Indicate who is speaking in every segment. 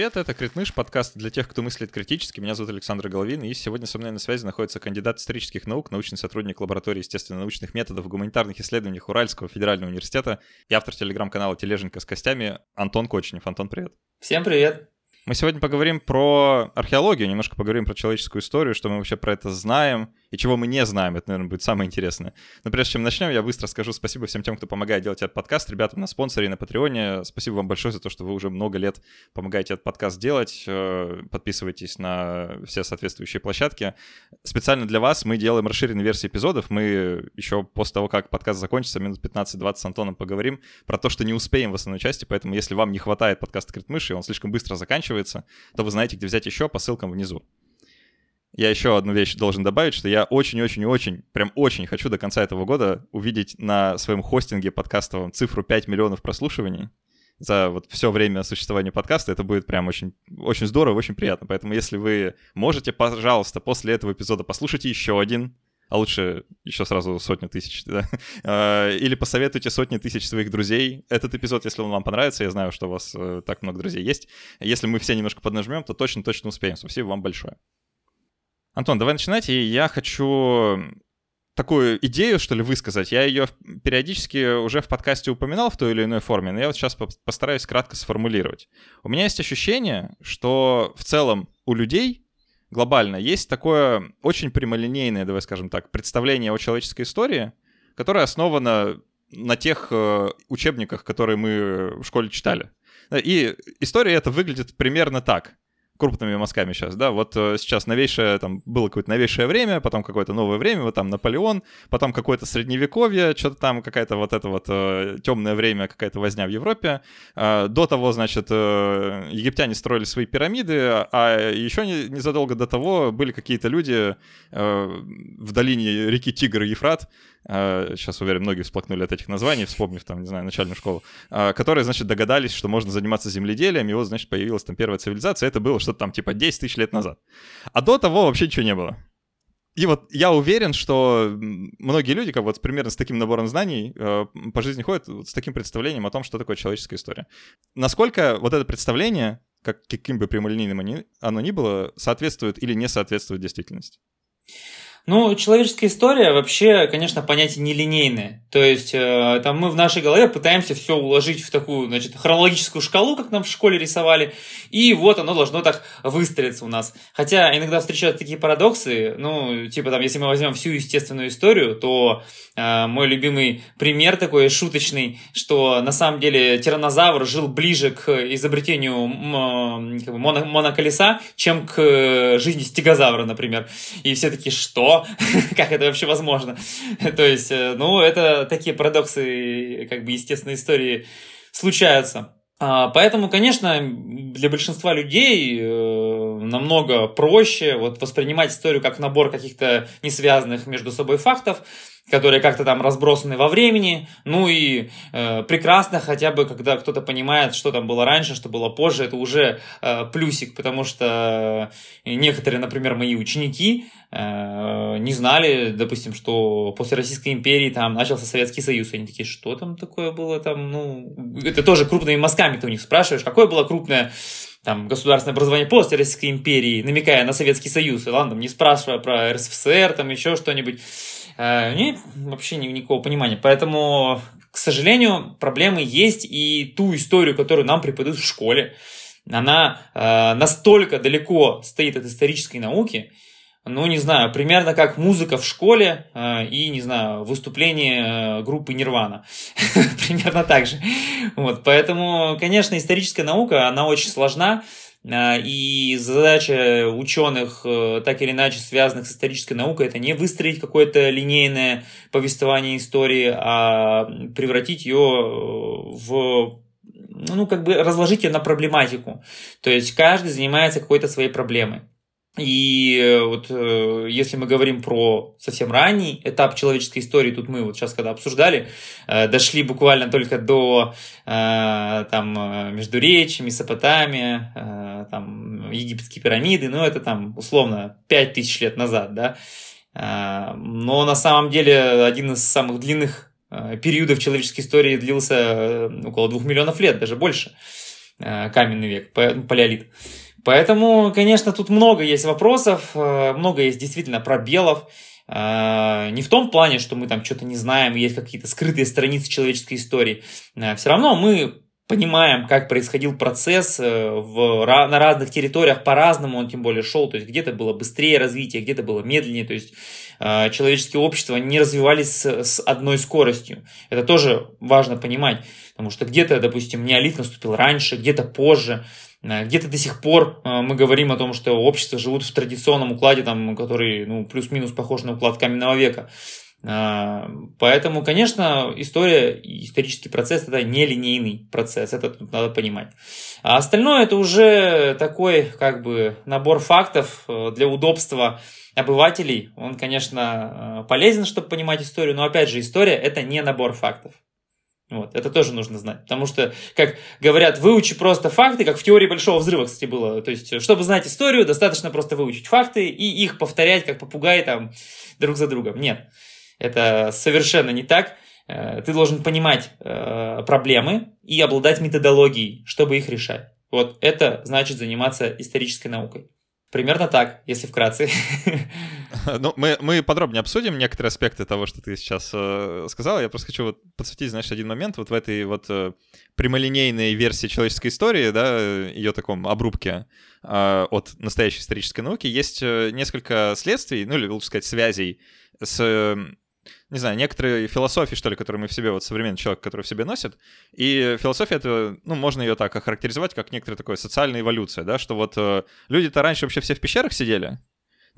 Speaker 1: Привет, это Критмыш, подкаст для тех, кто мыслит критически. Меня зовут Александр Головин, и сегодня со мной на связи находится кандидат исторических наук, научный сотрудник лаборатории естественно-научных методов в гуманитарных исследованиях Уральского федерального университета и автор телеграм-канала «Тележенька с костями» Антон Кочнев. Антон, привет.
Speaker 2: Всем привет.
Speaker 1: Мы сегодня поговорим про археологию, немножко поговорим про человеческую историю, что мы вообще про это знаем и чего мы не знаем. Это, наверное, будет самое интересное. Но прежде чем начнем, я быстро скажу спасибо всем тем, кто помогает делать этот подкаст. Ребятам на спонсоре на Патреоне. Спасибо вам большое за то, что вы уже много лет помогаете этот подкаст делать. Э, подписывайтесь на все соответствующие площадки. Специально для вас мы делаем расширенные версии эпизодов. Мы еще после того, как подкаст закончится, минут 15-20 с Антоном поговорим про то, что не успеем в основной части. Поэтому, если вам не хватает подкаста Критмыши, он слишком быстро заканчивается, то вы знаете, где взять еще по ссылкам внизу. Я еще одну вещь должен добавить, что я очень-очень-очень, прям очень хочу до конца этого года увидеть на своем хостинге подкастовом цифру 5 миллионов прослушиваний за вот все время существования подкаста. Это будет прям очень, очень здорово, очень приятно. Поэтому если вы можете, пожалуйста, после этого эпизода послушайте еще один а лучше еще сразу сотню тысяч, да? А, или посоветуйте сотни тысяч своих друзей этот эпизод, если он вам понравится. Я знаю, что у вас э, так много друзей есть. Если мы все немножко поднажмем, то точно-точно успеем. Спасибо вам большое. Антон, давай начинать, и я хочу такую идею, что ли, высказать. Я ее периодически уже в подкасте упоминал в той или иной форме, но я вот сейчас постараюсь кратко сформулировать. У меня есть ощущение, что в целом у людей глобально, есть такое очень прямолинейное, давай скажем так, представление о человеческой истории, которое основано на тех э, учебниках, которые мы в школе читали. И история это выглядит примерно так крупными мазками сейчас, да, вот э, сейчас новейшее, там, было какое-то новейшее время, потом какое-то новое время, вот там Наполеон, потом какое-то средневековье, что-то там какая-то вот это вот э, темное время, какая-то возня в Европе. Э, до того, значит, э, египтяне строили свои пирамиды, а еще не, незадолго до того были какие-то люди в долине реки Тигр и Ефрат, сейчас, уверен, многие всплакнули от этих названий, вспомнив там, не знаю, начальную школу, которые, значит, догадались, что можно заниматься земледелием, и вот, значит, появилась там первая цивилизация, это было что-то там типа 10 тысяч лет назад. А до того вообще ничего не было. И вот я уверен, что многие люди, как вот примерно с таким набором знаний, э, по жизни ходят вот с таким представлением о том, что такое человеческая история. Насколько вот это представление, как, каким бы прямолинейным оно ни было, соответствует или не соответствует действительности?
Speaker 2: Ну, человеческая история вообще, конечно, понятие нелинейное. То есть, э, там мы в нашей голове пытаемся все уложить в такую, значит, хронологическую шкалу, как нам в школе рисовали, и вот оно должно так выстроиться у нас. Хотя иногда встречаются такие парадоксы, ну, типа там, если мы возьмем всю естественную историю, то э, мой любимый пример такой шуточный, что на самом деле тиранозавр жил ближе к изобретению как бы, моно, моноколеса, чем к жизни стегозавра, например. И все таки что? как это вообще возможно? То есть, э, ну, это такие парадоксы, как бы, естественной истории случаются. А, поэтому, конечно, для большинства людей э, намного проще вот воспринимать историю как набор каких-то несвязанных между собой фактов, которые как-то там разбросаны во времени, ну и э, прекрасно хотя бы, когда кто-то понимает, что там было раньше, что было позже, это уже э, плюсик, потому что некоторые, например, мои ученики э, не знали, допустим, что после Российской империи там начался Советский Союз, они такие, что там такое было там, ну, это тоже крупными мазками ты у них спрашиваешь, какое было крупное там, государственное образование после Российской империи, намекая на Советский Союз, и ладно, не спрашивая про РСФСР, там еще что-нибудь, Э, нет вообще никакого понимания. Поэтому, к сожалению, проблемы есть, и ту историю, которую нам преподают в школе, она э, настолько далеко стоит от исторической науки, ну, не знаю, примерно как музыка в школе э, и, не знаю, выступление э, группы Нирвана. примерно так же. Вот, поэтому, конечно, историческая наука, она очень сложна, и задача ученых, э, так или иначе связанных с исторической наукой, это не выстроить какое-то линейное повествование истории, а превратить ее э, в ну, как бы разложить ее на проблематику. То есть каждый занимается какой-то своей проблемой. И э, вот э, если мы говорим про совсем ранний этап человеческой истории, тут мы вот сейчас когда обсуждали, э, дошли буквально только до там Междуречия, Месопотамия, там египетские пирамиды, ну это там условно 5000 лет назад, да. Но на самом деле один из самых длинных периодов человеческой истории длился около двух миллионов лет, даже больше. каменный век, палеолит. Поэтому, конечно, тут много есть вопросов, много есть действительно пробелов. Не в том плане, что мы там что-то не знаем, есть какие-то скрытые страницы человеческой истории. Все равно мы понимаем, как происходил процесс э, в, на разных территориях по-разному, он тем более шел, то есть где-то было быстрее развитие, где-то было медленнее, то есть э, человеческие общества не развивались с, с одной скоростью. Это тоже важно понимать, потому что где-то, допустим, неолит наступил раньше, где-то позже, э, где-то до сих пор мы говорим о том, что общества живут в традиционном укладе, там, который ну, плюс-минус похож на уклад каменного века. А, поэтому, конечно, история, исторический процесс это не линейный процесс, это тут надо понимать. А остальное это уже такой как бы набор фактов э, для удобства обывателей. Он, конечно, э, полезен, чтобы понимать историю, но опять же, история это не набор фактов. Вот, это тоже нужно знать, потому что, как говорят, выучи просто факты, как в теории Большого Взрыва, кстати, было. То есть, чтобы знать историю, достаточно просто выучить факты и их повторять, как попугай там, друг за другом. Нет. Это совершенно не так. Э, ты должен понимать э, проблемы и обладать методологией, чтобы их решать. Вот это значит заниматься исторической наукой. Примерно так, если вкратце.
Speaker 1: Ну, мы, мы подробнее обсудим некоторые аспекты того, что ты сейчас э, сказал. Я просто хочу вот подсветить, знаешь, один момент вот в этой вот э, прямолинейной версии человеческой истории, да, ее таком обрубке э, от настоящей исторической науки, есть э, несколько следствий, ну или лучше сказать связей с не знаю, некоторые философии, что ли, которые мы в себе, вот современный человек, который в себе носит. И философия это, ну, можно ее так охарактеризовать, как некоторая такая социальная эволюция, да, что вот э, люди-то раньше вообще все в пещерах сидели,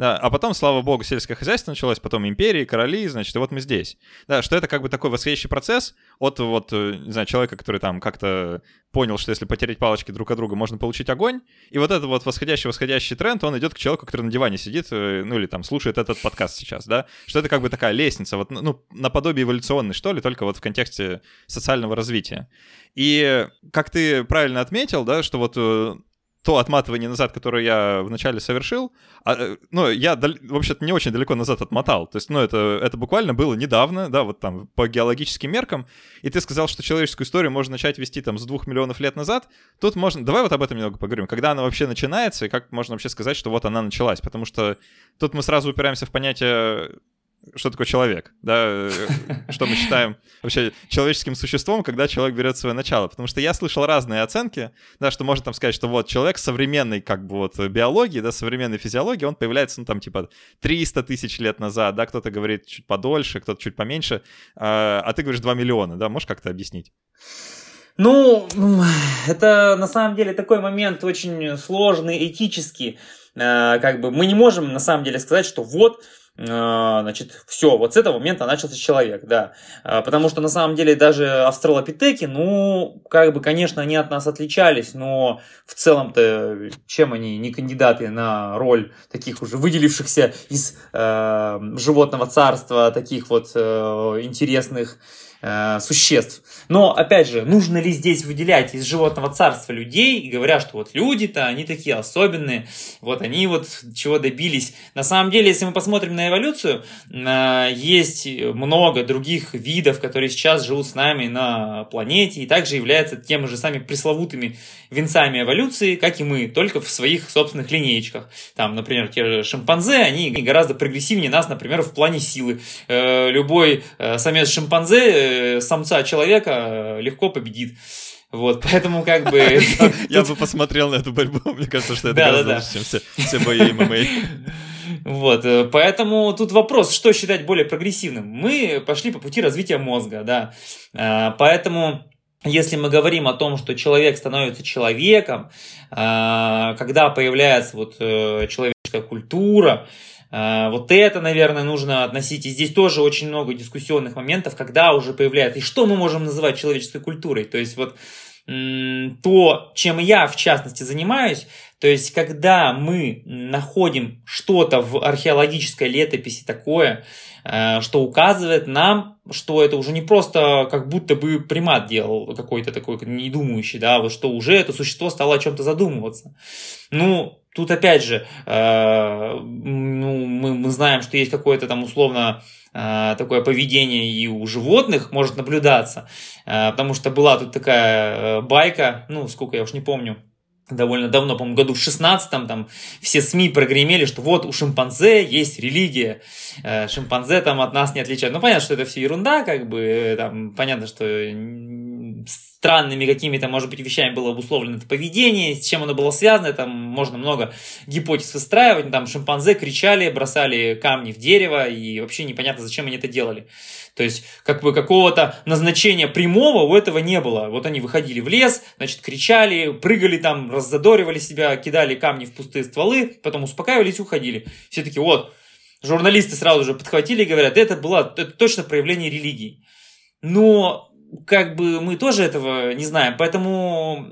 Speaker 1: да, а потом, слава богу, сельское хозяйство началось, потом империи, короли, значит, и вот мы здесь. Да, что это как бы такой восходящий процесс от вот, э, не знаю, человека, который там как-то понял, что если потереть палочки друг от друга, можно получить огонь, и вот этот вот восходящий-восходящий тренд, он идет к человеку, который на диване сидит, э, ну или там слушает этот подкаст сейчас, да, что это как бы такая лестница, вот, ну, наподобие эволюционной, что ли, только вот в контексте социального развития. И как ты правильно отметил, да, что вот э, то отматывание назад, которое я вначале совершил, а, э, ну, я, вообще-то, не очень далеко назад отмотал. То есть, ну, это, это буквально было недавно, да, вот там, по геологическим меркам. И ты сказал, что человеческую историю можно начать вести там с двух миллионов лет назад. Тут можно... Давай вот об этом немного поговорим. Когда она вообще начинается, и как можно вообще сказать, что вот она началась? Потому что тут мы сразу упираемся в понятие что такое человек, да, э, что мы считаем вообще человеческим существом, когда человек берет свое начало. Потому что я слышал разные оценки, да, что можно там сказать, что вот человек современной как бы вот биологии, да, современной физиологии, он появляется, ну, там, типа 300 тысяч лет назад, да, кто-то говорит чуть подольше, кто-то чуть поменьше, а, а ты говоришь 2 миллиона, да, можешь как-то объяснить?
Speaker 2: Ну, это на самом деле такой момент очень сложный, этический. Э, как бы мы не можем на самом деле сказать, что вот значит, все, вот с этого момента начался человек, да. А, потому что на самом деле даже австралопитеки, ну, как бы, конечно, они от нас отличались, но в целом-то чем они не кандидаты на роль таких уже выделившихся из э, животного царства, таких вот э, интересных э, существ. Но, опять же, нужно ли здесь выделять из животного царства людей, и говорят, что вот люди-то, они такие особенные, вот они вот чего добились. На самом деле, если мы посмотрим на эволюцию, э, есть много других видов, которые сейчас живут с нами на планете, и также являются теми же самыми пресловутыми венцами эволюции, как и мы, только в своих собственных линеечках. Там, например, те же шимпанзе, они гораздо прогрессивнее нас, например, в плане силы. Э, любой самец шимпанзе Э, самца человека легко победит. Вот, поэтому как бы...
Speaker 1: Я бы посмотрел на эту борьбу, мне кажется, что это гораздо лучше, чем все бои ММА.
Speaker 2: Вот, э, поэтому тут вопрос, что считать более прогрессивным. Мы пошли по пути развития мозга, да, э, поэтому... Если мы говорим о том, что человек становится человеком, когда появляется вот человеческая культура, вот это, наверное, нужно относить. И здесь тоже очень много дискуссионных моментов, когда уже появляется. И что мы можем называть человеческой культурой? То есть вот то, чем я в частности занимаюсь, То есть, когда мы находим что-то в археологической летописи такое, что указывает нам, что это уже не просто как будто бы примат делал какой-то такой недумающий, да, вот что уже это существо стало о чем-то задумываться. Ну, тут опять же, э, ну, мы, мы знаем, что есть какое-то там условно э, такое поведение и у животных может наблюдаться, э, потому что была тут такая э, байка, ну, сколько я уж не помню, довольно давно, по-моему, году в 16-м, там все СМИ прогремели, что вот у шимпанзе есть религия, э, шимпанзе там от нас не отличают. Ну, понятно, что это все ерунда, как бы, э, там, понятно, что странными какими-то, может быть, вещами было обусловлено это поведение, с чем оно было связано, там можно много гипотез выстраивать, там шимпанзе кричали, бросали камни в дерево, и вообще непонятно, зачем они это делали. То есть, как бы какого-то назначения прямого у этого не было. Вот они выходили в лес, значит, кричали, прыгали там, раззадоривали себя, кидали камни в пустые стволы, потом успокаивались уходили. Все таки вот, журналисты сразу же подхватили и говорят, это было это точно проявление религии. Но как бы мы тоже этого не знаем. Поэтому,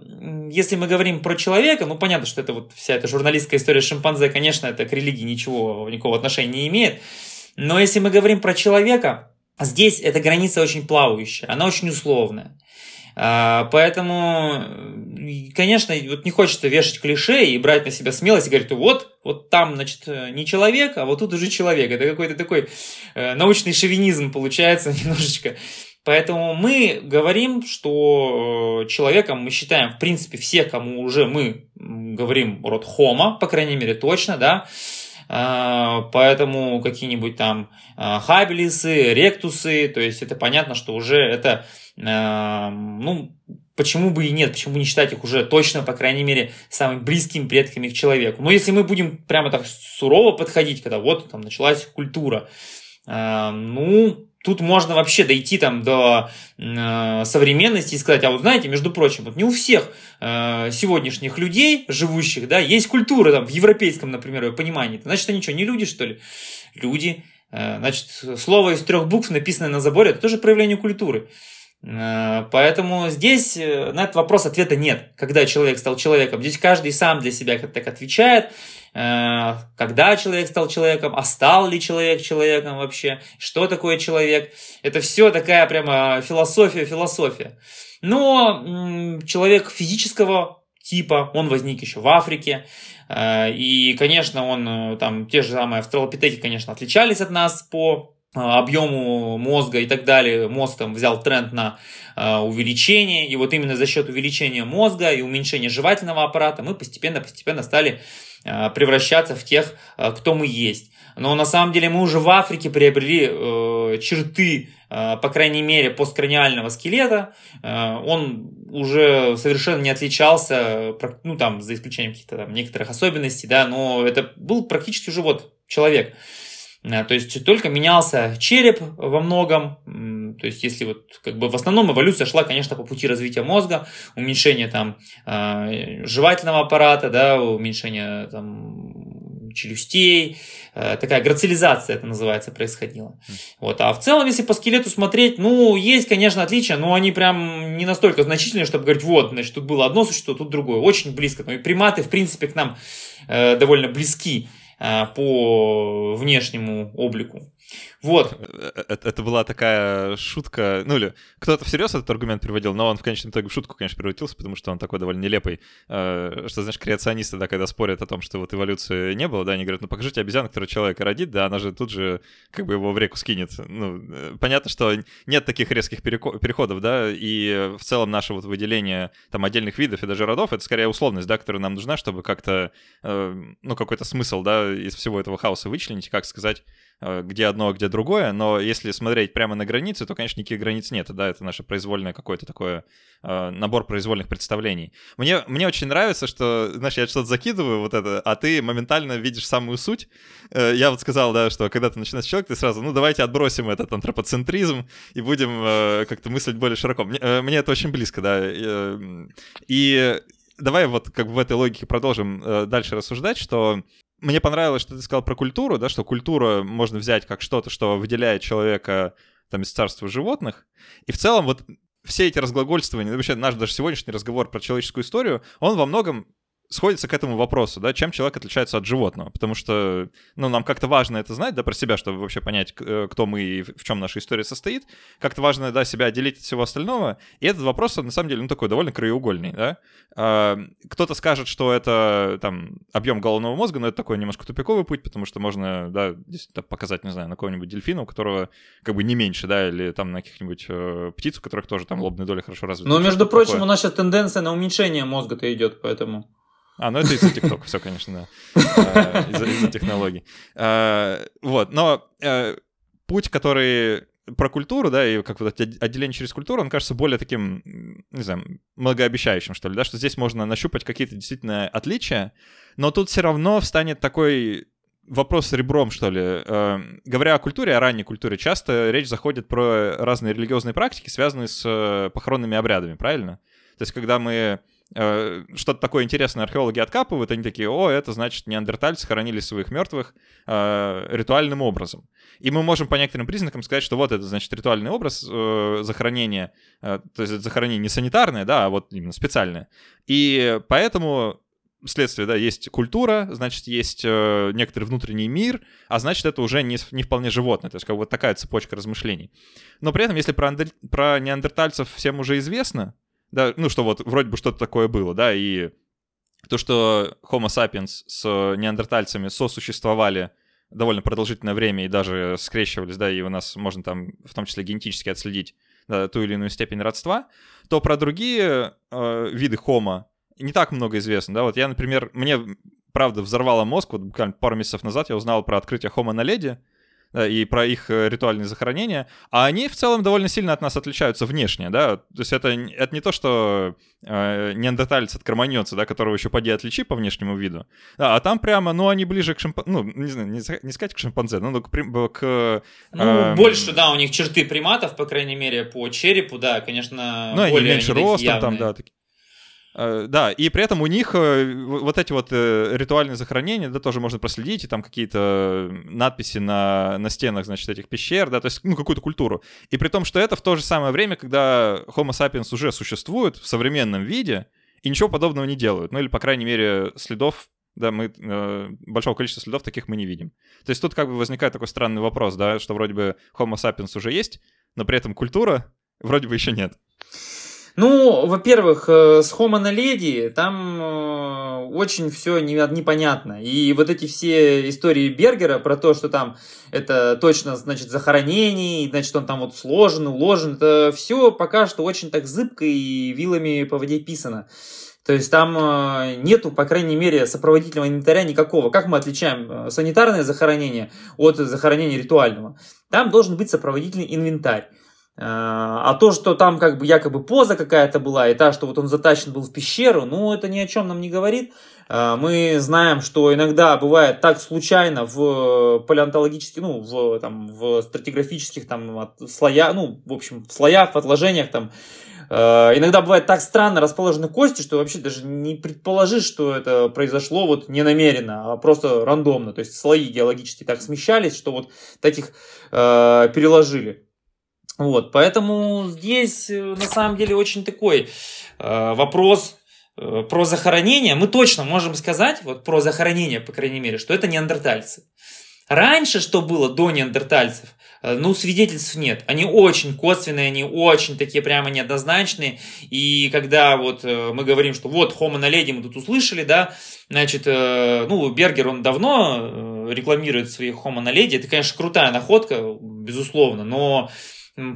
Speaker 2: если мы говорим про человека, ну, понятно, что это вот вся эта журналистская история шимпанзе, конечно, это к религии ничего, никакого отношения не имеет. Но если мы говорим про человека, здесь эта граница очень плавающая, она очень условная. А, поэтому, конечно, вот не хочется вешать клише и брать на себя смелость и говорить, вот, вот там, значит, не человек, а вот тут уже человек. Это какой-то такой э, научный шовинизм получается немножечко. Поэтому мы говорим, что э, человеком мы считаем, в принципе, все, кому уже мы говорим род хома, по крайней мере, точно, да, а, поэтому какие-нибудь там а, хабелисы, ректусы, то есть это понятно, что уже это, а, ну, почему бы и нет, почему не считать их уже точно, по крайней мере, самыми близкими предками к человеку. Но если мы будем прямо так сурово подходить, когда вот там началась культура, ну, тут можно вообще дойти там до э, современности и сказать, а вот знаете, между прочим, вот не у всех э, сегодняшних людей, живущих, да, есть культура там в европейском, например, понимании. Значит, они что, не люди, что ли? Люди. Э, значит, слово из трех букв, написанное на заборе, это тоже проявление культуры. Э, поэтому здесь э, на этот вопрос ответа нет. Когда человек стал человеком, здесь каждый сам для себя так отвечает. Э, когда человек стал человеком, а стал ли человек человеком вообще, что такое человек. Это все такая прямо философия, философия. Но человек физического типа, он возник еще в Африке, э, и, конечно, он, э, там, те же самые австралопитеки, конечно, отличались от нас по объему мозга и так далее. Мозг там взял тренд на увеличение, и вот именно за счет увеличения мозга и уменьшения жевательного аппарата мы постепенно-постепенно стали превращаться в тех, э, кто мы есть. Но на самом деле мы уже в Африке приобрели э, черты, э, по крайней мере, посткраниального скелета. Э, он уже совершенно не отличался, ну там, за исключением каких-то там некоторых особенностей, да, но это был практически уже вот человек. Э, то есть только менялся череп во многом, то есть если вот как бы в основном эволюция шла, конечно, по пути развития мозга, уменьшение там э, жевательного аппарата, да, уменьшение там челюстей, э, такая грацилизация это называется происходила. Вот, а в целом, если по скелету смотреть, ну, есть, конечно, отличия, но они прям не настолько значительные, чтобы говорить, вот, значит, тут было одно существо, тут другое, очень близко. Ну и приматы, в принципе, к нам довольно близки. Э, по внешнему облику. Вот.
Speaker 1: Это, это была такая шутка, ну или кто-то всерьез этот аргумент приводил, но он в конечном итоге в шутку, конечно, превратился, потому что он такой довольно нелепый. Э, что, знаешь, креационисты, да, когда спорят о том, что вот эволюции не было, да, они говорят, ну покажите обезьяну, которая человека родит, да, она же тут же как бы его в реку скинет. Ну, э, понятно, что нет таких резких переходов, да, и в целом наше вот выделение там отдельных видов и даже родов, это скорее условность, да, которая нам нужна, чтобы как-то, э, ну, какой-то смысл, да, из всего этого хаоса вычленить, как сказать, Э, где одно, где другое, но если смотреть прямо на границы, то, конечно, никаких границ нет, да, это наше произвольное какое-то такое э, набор произвольных представлений. Мне, мне очень нравится, что, знаешь, я что-то закидываю вот это, а ты моментально видишь самую суть. Э, я вот сказал, да, что когда ты начинаешь человек, ты сразу, ну, давайте отбросим этот антропоцентризм и будем э, как-то мыслить более широко. Мне, э, мне это очень близко, да. Э, и давай вот как бы в этой логике продолжим э, дальше рассуждать, что мне понравилось, что ты сказал про культуру, да, что культура можно взять как что-то, что выделяет человека там из царства животных. И в целом вот все эти разглагольствования, вообще наш даже сегодняшний разговор про человеческую историю, он во многом сходится к этому вопросу, да, чем человек отличается от животного, потому что, ну, нам как-то важно это знать, да, про себя, чтобы вообще понять, э, кто мы и в чем наша история состоит, как-то важно, да, себя отделить от всего остального, и этот вопрос, на самом деле, ну, такой довольно краеугольный, да, а, кто-то скажет, что это, там, объем головного мозга, но это такой немножко тупиковый путь, потому что можно, да, показать, не знаю, на какого-нибудь дельфина, у которого, как бы, не меньше, да, или там на каких-нибудь э, птиц, у которых тоже там лобные доли хорошо развиты.
Speaker 2: Но, между прочим, такое. у нас сейчас тенденция на уменьшение мозга-то идет, поэтому...
Speaker 1: А, ну это из-за ТикТока, все, конечно, да. А, из-за технологий. А, вот, но э, путь, который про культуру, да, и как вот отделение через культуру, он кажется более таким, не знаю, многообещающим, что ли, да, что здесь можно нащупать какие-то действительно отличия, но тут все равно встанет такой вопрос с ребром, что ли. Э, говоря о культуре, о ранней культуре, часто речь заходит про разные религиозные практики, связанные с э, похоронными обрядами, правильно? То есть, когда мы Э, что-то такое интересное археологи откапывают, они такие, о, это значит, неандертальцы хоронили своих мертвых э, ритуальным образом. И мы можем по некоторым признакам сказать, что вот это, значит, ритуальный образ э, захоронения, э, то есть захоронение не санитарное, да, а вот именно специальное. И поэтому следствие, да, есть культура, значит, есть э, некоторый внутренний мир, а значит, это уже не, не вполне животное, то есть как вот такая цепочка размышлений. Но при этом, если про, про неандертальцев всем уже известно, да, ну что вот вроде бы что-то такое было, да, и то, что Homo sapiens с неандертальцами сосуществовали довольно продолжительное время и даже скрещивались, да, и у нас можно там в том числе генетически отследить да, ту или иную степень родства, то про другие э, виды Homo не так много известно, да, вот я, например, мне правда взорвало мозг, вот буквально пару месяцев назад я узнал про открытие Homo на леди, и про их э, ритуальные захоронения, а они в целом довольно сильно от нас отличаются внешне, да, то есть это, это не то, что э, неандерталец откроманется, да, которого еще поди отличи по внешнему виду, да, а там прямо, ну, они ближе к шимпанзе, ну, не знаю, не, не сказать к шимпанзе, но к... к
Speaker 2: э, ну, э, больше, да, у них черты приматов, по крайней мере, по черепу, да, конечно,
Speaker 1: ну, более они меньше ростом явные. там, да, такие. Э, да, и при этом у них э, вот эти вот э, ритуальные захоронения, да, тоже можно проследить, и там какие-то надписи на, на стенах, значит, этих пещер, да, то есть, ну, какую-то культуру. И при том, что это в то же самое время, когда Homo sapiens уже существует в современном виде, и ничего подобного не делают. Ну, или, по крайней мере, следов, да, мы, большого количества следов таких мы не видим. То есть тут как бы возникает такой странный вопрос, да, что вроде бы Homo sapiens уже есть, но при этом культура вроде бы еще нет.
Speaker 2: Ну, во-первых, э, с Homo на Lady там э, очень все непонятно. И вот эти все истории Бергера про то, что там это точно, значит, захоронение, значит, он там вот сложен, уложен, это все пока что очень так зыбко и вилами по воде писано. То есть там э, нету, по крайней мере, сопроводительного инвентаря никакого. Как мы отличаем санитарное захоронение от захоронения ритуального? Там должен быть сопроводительный инвентарь. А, а то, что там как бы якобы поза какая-то была, и та, что вот он затащен был в пещеру, ну, это ни о чем нам не говорит. А, мы знаем, что иногда бывает так случайно в палеонтологических, ну, в, там, в стратиграфических там слоях, ну, в общем, в слоях, в отложениях там, Иногда бывает так странно расположены кости, что вообще даже не предположишь, что это произошло вот не намеренно, а просто рандомно. То есть слои геологические так смещались, что вот таких э, переложили. Вот, поэтому здесь э, на самом деле очень такой э, вопрос э, про захоронение. Мы точно можем сказать, вот про захоронение, по крайней мере, что это неандертальцы. Раньше, что было до неандертальцев, э, ну, свидетельств нет. Они очень косвенные, они очень такие прямо неоднозначные. И когда вот э, мы говорим, что вот Homo naledi мы тут услышали, да, значит, ну, Бергер, он давно рекламирует своих Homo naledi. Это, конечно, крутая находка, безусловно, но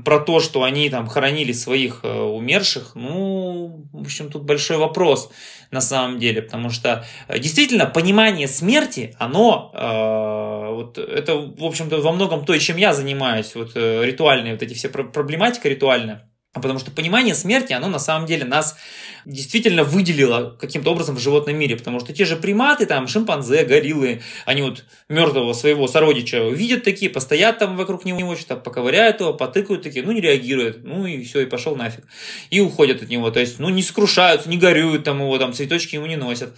Speaker 2: про то, что они там хоронили своих э, умерших, ну, в общем, тут большой вопрос на самом деле, потому что э, действительно понимание смерти, оно, э, вот это, в общем-то, во многом то, чем я занимаюсь, вот э, ритуальные, вот эти все проблематика ритуальная, потому что понимание смерти, оно на самом деле нас действительно выделило каким-то образом в животном мире. Потому что те же приматы, там, шимпанзе, гориллы, они вот мертвого своего сородича видят такие, постоят там вокруг него, что-то поковыряют его, потыкают такие, ну не реагируют, ну и все, и пошел нафиг. И уходят от него. То есть, ну не скрушаются, не горюют там его, там цветочки ему не носят.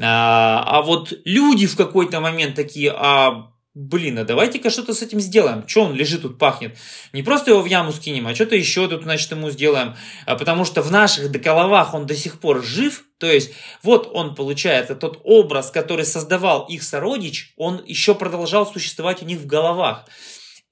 Speaker 2: А, а вот люди в какой-то момент такие, а блин, а давайте-ка что-то с этим сделаем. Что он лежит тут, пахнет? Не просто его в яму скинем, а что-то еще тут, значит, ему сделаем. А потому что в наших головах он до сих пор жив, То есть вот он, получается, тот образ, который создавал их сородич, он еще продолжал существовать у них в головах.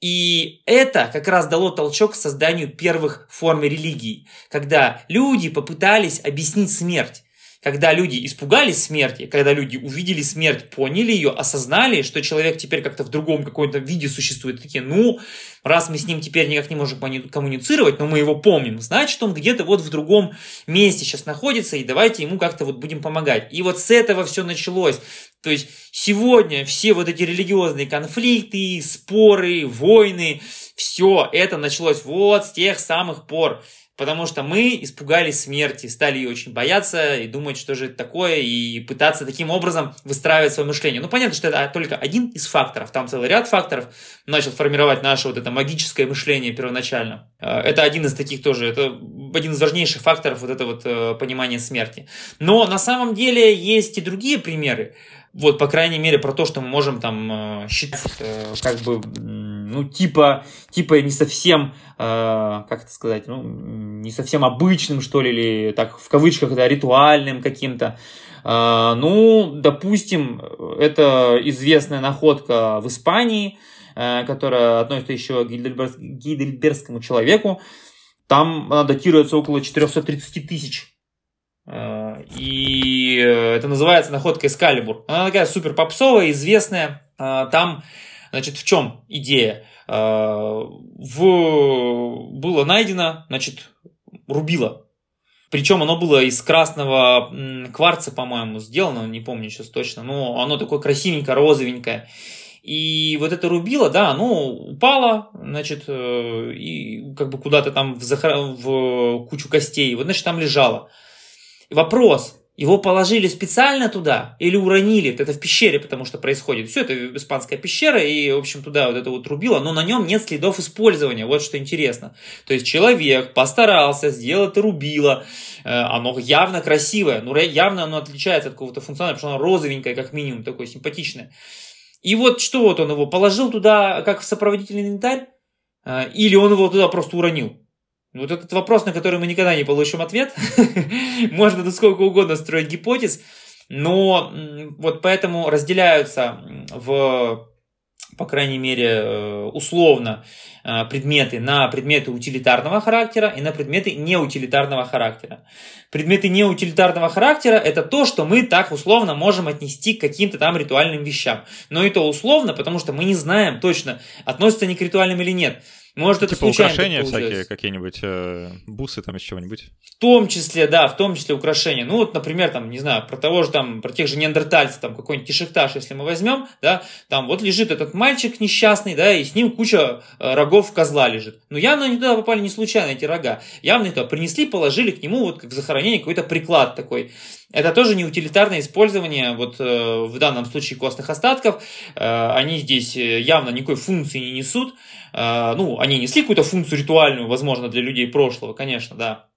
Speaker 2: И это как раз дало толчок к созданию первых форм религии, когда люди попытались объяснить смерть. Когда люди испугались смерти, когда люди увидели смерть, поняли ее, осознали, что человек теперь как-то в другом каком-то виде существует, такие, ну, раз мы с ним теперь никак не можем коммуницировать, но мы его помним, значит, он где-то вот в другом месте сейчас находится, и давайте ему как-то вот будем помогать. И вот с этого все началось. То есть сегодня все вот эти религиозные конфликты, споры, войны, все это началось вот с тех самых пор. Потому что мы испугались смерти, стали ее очень бояться и думать, что же это такое, и пытаться таким образом выстраивать свое мышление. Ну, понятно, что это только один из факторов. Там целый ряд факторов начал формировать наше вот это магическое мышление первоначально. Э, это один из таких тоже, это один из важнейших факторов вот это вот э, понимания смерти. Но на самом деле есть и другие примеры. Вот, по крайней мере, про то, что мы можем там э, считать, как бы, ну, типа, типа не совсем, э, как это сказать, ну, не совсем обычным, что ли, или так в кавычках, да, ритуальным каким-то. Э, ну, допустим, это известная находка в Испании, э, которая относится еще к Гейдельберг, Гейдельбергскому человеку. Там она датируется около 430 тысяч э, и это называется находка Эскалибур. Она такая супер попсовая, известная. Э, там Значит, в чем идея? А, в... Было найдено, значит, рубило. Причем оно было из красного кварца, по-моему, сделано, не помню сейчас точно, но оно такое красивенькое, розовенькое. И вот это рубило, да, оно упало, значит, э, и как бы куда-то там в, захар... в кучу костей. Вот, значит, там лежало. Вопрос, его положили специально туда или уронили? Это в пещере, потому что происходит. Все, это испанская пещера, и, в общем, туда вот это вот рубило, но на нем нет следов использования. Вот что интересно. То есть человек постарался сделать рубило. Э, оно явно красивое, но явно оно отличается от какого-то функционала, потому что оно розовенькое, как минимум, такое симпатичное. И вот что вот он его положил туда, как в сопроводительный инвентарь, э, или он его туда просто уронил? Вот этот вопрос, на который мы никогда не получим ответ. Можно тут сколько угодно строить гипотез, но вот поэтому разделяются в, по крайней мере, э, условно э, предметы на предметы утилитарного характера и на предметы неутилитарного характера. Предметы неутилитарного характера – это то, что мы так условно можем отнести к каким-то там ритуальным вещам. Но это условно, потому что мы не знаем точно, относятся они к ритуальным или нет. Может, это
Speaker 1: типа украшения всякие, какие-нибудь э, бусы там из чего-нибудь?
Speaker 2: В том числе, да, в том числе украшения. Ну, вот, например, там, не знаю, про того же там, про тех же неандертальцев, там, какой-нибудь тишектаж, если мы возьмем, да, там вот лежит этот мальчик несчастный, да, и с ним куча э, рогов козла лежит. Но явно они туда попали не случайно, эти рога. Явно это принесли, положили к нему, вот, как захоронение, какой-то приклад такой. Это тоже не утилитарное использование, вот э, в данном случае костных остатков. Э, они здесь э, явно никакой функции не несут. Э, ну, они несли какую-то функцию ритуальную, возможно, для людей прошлого, конечно, да.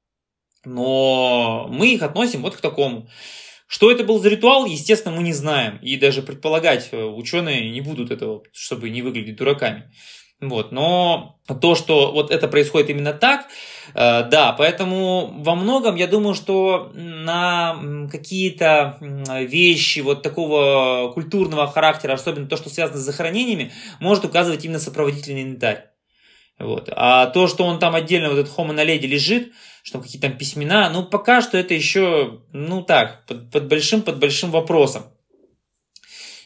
Speaker 2: Но мы их относим вот к такому. Что это был за ритуал, естественно, мы не знаем. И даже предполагать э, ученые не будут этого, чтобы не выглядеть дураками. Вот, но то, что вот это происходит именно так, э, да, поэтому во многом я думаю, что на какие-то вещи вот такого культурного характера, особенно то, что связано с захоронениями, может указывать именно сопроводительный инвентарь. Вот. А то, что он там отдельно, вот этот Homo naledi лежит, что какие-то там письмена, ну, пока что это еще, ну, так, под, под большим, под большим вопросом.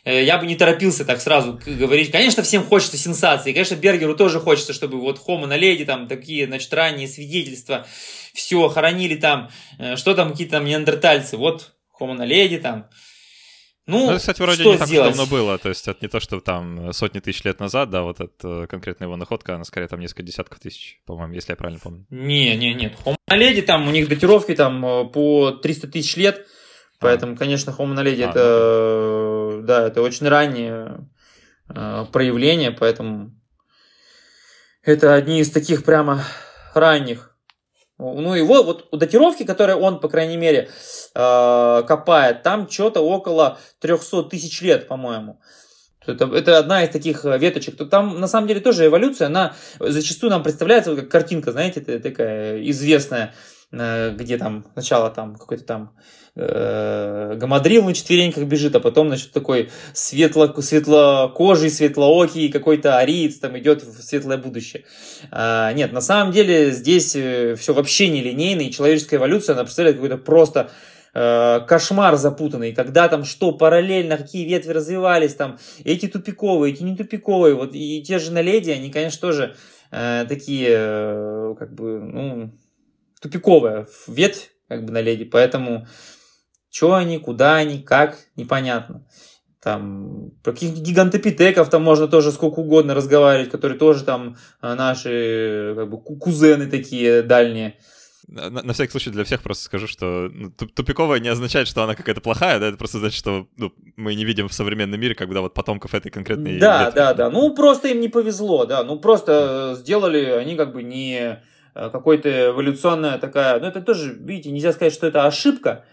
Speaker 2: Э, я бы не торопился так сразу говорить. Конечно, всем хочется сенсации. Конечно, Бергеру тоже хочется, чтобы вот Хома на леди, там такие, значит, ранние свидетельства, все, хоронили там, э, что там какие-то там неандертальцы, вот Хома на леди там.
Speaker 1: Ну, ну, кстати, вроде что не так сделать? давно было, то есть это не то, что там сотни тысяч лет назад, да, вот эта конкретная его находка, она скорее там несколько десятков тысяч, по-моему, если я правильно помню.
Speaker 2: Не, не, нет, Homo naledi там, у них датировки там э, по 300 тысяч лет, Поэтому, конечно, Homo naledi а, это, да, это очень раннее э, проявление, поэтому это одни из таких прямо ранних. Ну и вот, вот у датировки, которые он, по крайней мере, э, копает, там что-то около 300 тысяч лет, по-моему. Это, это одна из таких веточек. То там на самом деле тоже эволюция, она зачастую нам представляется как картинка, знаете, такая известная э, где там сначала там какой-то там э, гамадрил на четвереньках бежит, а потом, значит, такой светло, светлокожий, светлоокий какой-то ариец там идет в светлое будущее. А, нет, на самом деле здесь э, все вообще не линейно, и человеческая эволюция, она представляет какой-то просто э, кошмар запутанный, когда там что параллельно, какие ветви развивались, там эти тупиковые, эти не тупиковые, вот и те же наледи, они, конечно, тоже э, такие, э, как бы, ну, тупиковая ветвь, как бы на леди, поэтому что они, куда они, как, непонятно. Там про каких-то гигантопитеков там можно тоже сколько угодно разговаривать, которые тоже там э, наши как бы, кузены такие дальние.
Speaker 1: На, на всякий случай для всех просто скажу, что ну, тупиковая не означает, что она какая-то плохая, да, это просто значит, что ну, мы не видим в современном мире, когда вот потомков этой конкретной...
Speaker 2: Да, ветви. да, да, ну просто им не повезло, да, ну просто сделали они как бы не Э, какой-то эволюционная такая, ну это тоже, видите, нельзя сказать, что это ошибка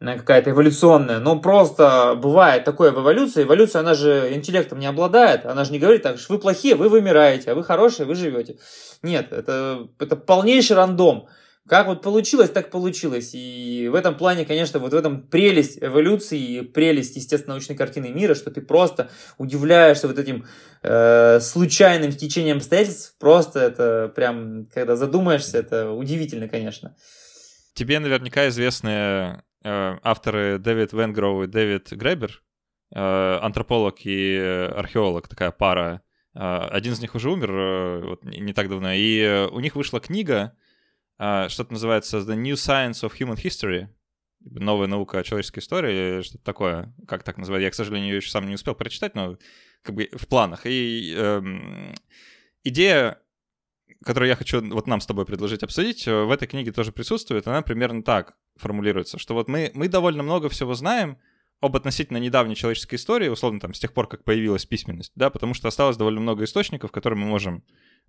Speaker 2: э, какая-то эволюционная, но просто бывает такое в эволюции, эволюция, она же интеллектом не обладает, она же не говорит так, что вы плохие, вы вымираете, а вы хорошие, вы живете. Нет, это, это полнейший рандом. Как вот получилось, так получилось. И в этом плане, конечно, вот в этом прелесть эволюции прелесть, естественно, научной картины мира, что ты просто удивляешься вот этим э, случайным стечением обстоятельств. Просто это прям, когда задумаешься, это удивительно, конечно.
Speaker 1: Тебе наверняка известны э, авторы Дэвид Венгроу и Дэвид Гребер, э, антрополог и археолог, такая пара. Э, один из них уже умер э, вот, не так давно, и э, у них вышла книга, что-то называется The New Science of Human History, новая наука о человеческой истории, что-то такое, как так называют. Я, к сожалению, ее еще сам не успел прочитать, но как бы в планах. И эм, идея, которую я хочу вот нам с тобой предложить обсудить, э, в этой книге тоже присутствует. Она примерно так формулируется, что вот мы, мы довольно много всего знаем об относительно недавней человеческой истории, условно, там, с тех пор, как появилась письменность, да, потому что осталось довольно много источников, которые мы можем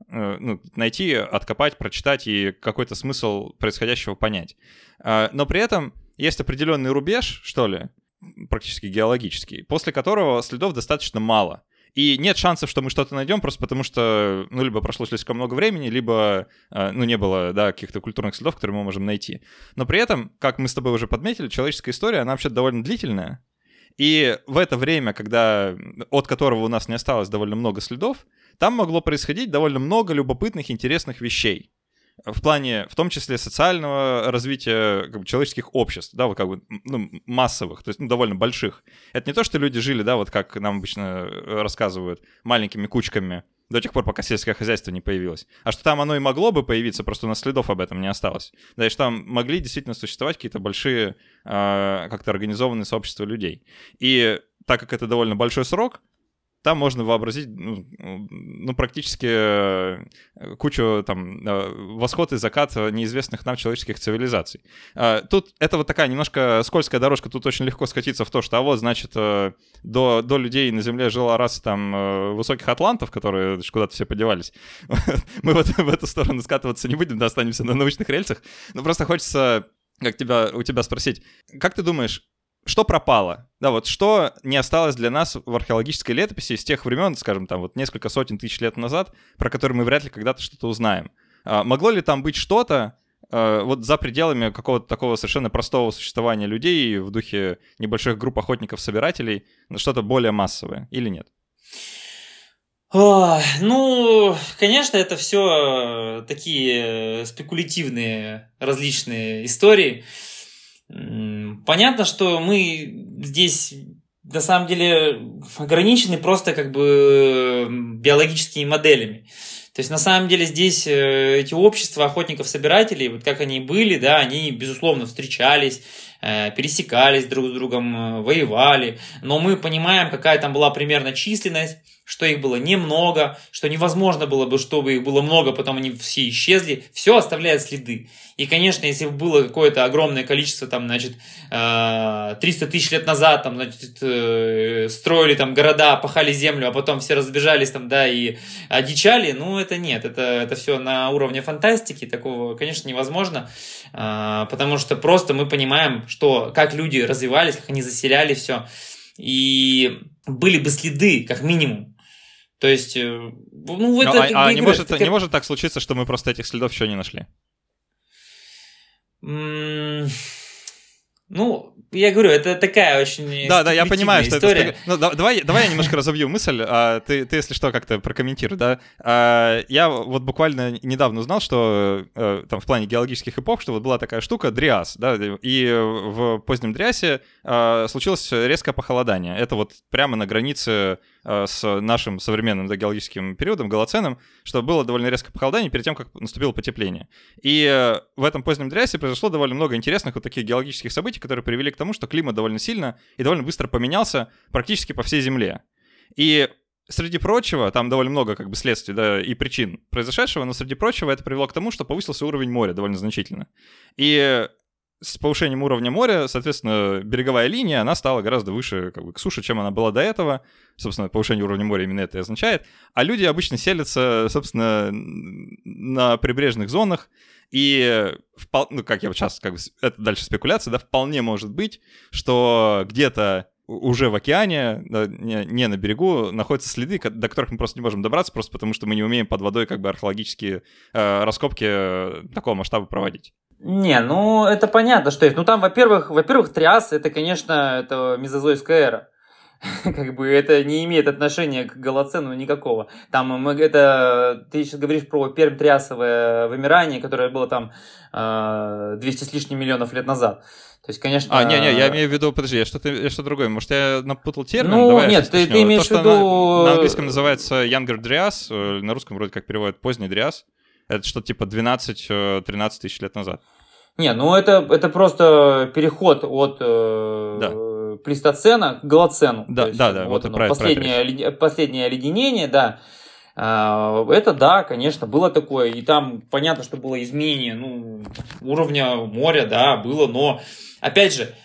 Speaker 1: ну, найти, откопать, прочитать и какой-то смысл происходящего понять. А, но при этом есть определенный рубеж, что ли, практически геологический, после которого следов достаточно мало. И нет шансов, что мы что-то найдем, просто потому что, ну, либо прошло слишком много времени, либо, э, ну, не было, да, каких-то культурных следов, которые мы можем найти. Но при этом, как мы с тобой уже подметили, человеческая история, она вообще довольно длительная. И в это время, когда, от которого у нас не осталось довольно много следов, там могло происходить довольно много любопытных, интересных вещей в плане, в том числе, социального развития как бы, человеческих обществ, да, вот как бы, ну, массовых, то есть, ну, довольно больших. Это не то, что люди жили, да, вот как нам обычно э, рассказывают, маленькими кучками до тех пор, пока сельское хозяйство не появилось. А что там оно и могло бы появиться, просто у нас следов об этом не осталось. Да, и что там могли действительно существовать какие-то большие, э, как-то организованные сообщества людей. И так как это довольно большой срок, там можно вообразить, ну, ну практически э, кучу там э, восход и закат неизвестных нам человеческих цивилизаций. А, тут это вот такая немножко скользкая дорожка, тут очень легко скатиться в то, что а вот, значит, э, до, до людей на Земле жила раса там высоких атлантов, которые куда-то все подевались. Мы вот в эту сторону скатываться не будем, да, останемся на научных рельсах. Но просто хочется как тебя, у тебя спросить, как ты думаешь, что пропало? Да, вот что не осталось для нас в археологической летописи из тех времен, скажем, там вот несколько сотен тысяч лет назад, про которые мы вряд ли когда-то что-то узнаем. А, могло ли там быть что-то, а, вот за пределами какого-то такого совершенно простого существования людей в духе небольших групп охотников-собирателей, что-то более массовое или нет?
Speaker 2: ну, конечно, это все такие спекулятивные различные истории. Понятно, что мы здесь на самом деле ограничены просто как бы биологическими моделями. То есть на самом деле здесь э, эти общества охотников-собирателей, вот как они были, да, они безусловно встречались, пересекались друг с другом, э, воевали, но мы понимаем, какая там была примерно численность, что их было немного, что невозможно было бы, чтобы их было много, потом они все исчезли. Все оставляет следы. И, конечно, если бы было какое-то огромное количество, там, значит, 300 э, тысяч лет назад, там, значит, э, строили там города, пахали землю, а потом все разбежались там, да, и одичали, ну, это нет, это, это все на уровне фантастики, такого, конечно, невозможно, э, потому что просто мы понимаем, что, как люди развивались, как они заселяли все, и были бы следы, как минимум, то есть, э, ну,
Speaker 1: это... А, а не, может, не может так случиться, что мы просто этих следов еще не нашли?
Speaker 2: Ну, я говорю, это такая очень
Speaker 1: Да, да, я понимаю,
Speaker 2: что история.
Speaker 1: это... Ну, давай, давай я немножко разовью мысль, а ты, ты, если что, как-то прокомментируй, да. А, я вот буквально недавно узнал, что э, там в плане геологических эпох, что вот была такая штука, Дриас, да, и в позднем Дриасе а, случилось резкое похолодание. Это вот прямо на границе Э, с нашим современным да, геологическим периодом, голоценом, что было довольно резкое похолодание перед тем, как наступило потепление. И э, в этом позднем Дриасе произошло довольно много интересных вот таких геологических событий, которые привели к тому, что климат довольно сильно и довольно быстро поменялся практически по всей Земле. И среди прочего, там довольно много как бы следствий да, и причин произошедшего, но среди прочего это привело к тому, что повысился уровень моря довольно значительно. И с повышением уровня моря, соответственно, береговая линия, она стала гораздо выше как бы, к суше, чем она была до этого. Собственно, повышение уровня моря именно это и означает. А люди обычно селятся, собственно, на прибрежных зонах. И, ну, как я сейчас, как бы, это дальше спекуляция, да, вполне может быть, что где-то уже в океане, не, на берегу, находятся следы, до которых мы просто не можем добраться, просто потому что мы не умеем под водой как бы археологические э, раскопки э, такого масштаба проводить.
Speaker 2: Не, ну это понятно, что есть. Ну там, во-первых, во-первых, триас это, конечно, это мезозойская эра. как бы это не имеет отношения к голоцену никакого. Там мы это ты сейчас говоришь про перм-триасовое вымирание, которое было там э, 200 с лишним миллионов лет назад. То есть, конечно...
Speaker 1: А, не-не, я имею в виду, подожди, я что-то я что другое. Может, я напутал термин?
Speaker 2: Ну, Давай нет, ты, ты имеешь То, в виду...
Speaker 1: На, на английском называется Younger Dryas, э, на русском вроде как переводят поздний Дриас. Это что-то типа 12-13 э, тысяч лет назад.
Speaker 2: Не, ну это, это просто переход от э, да. Плейстоцена к голоцену.
Speaker 1: Да,
Speaker 2: есть,
Speaker 1: да, да,
Speaker 2: вот, вот оно, последнее, последнее оледенение, да. А, это да, конечно, было такое, и там понятно, что было изменение ну, уровня моря, да, было, но опять же,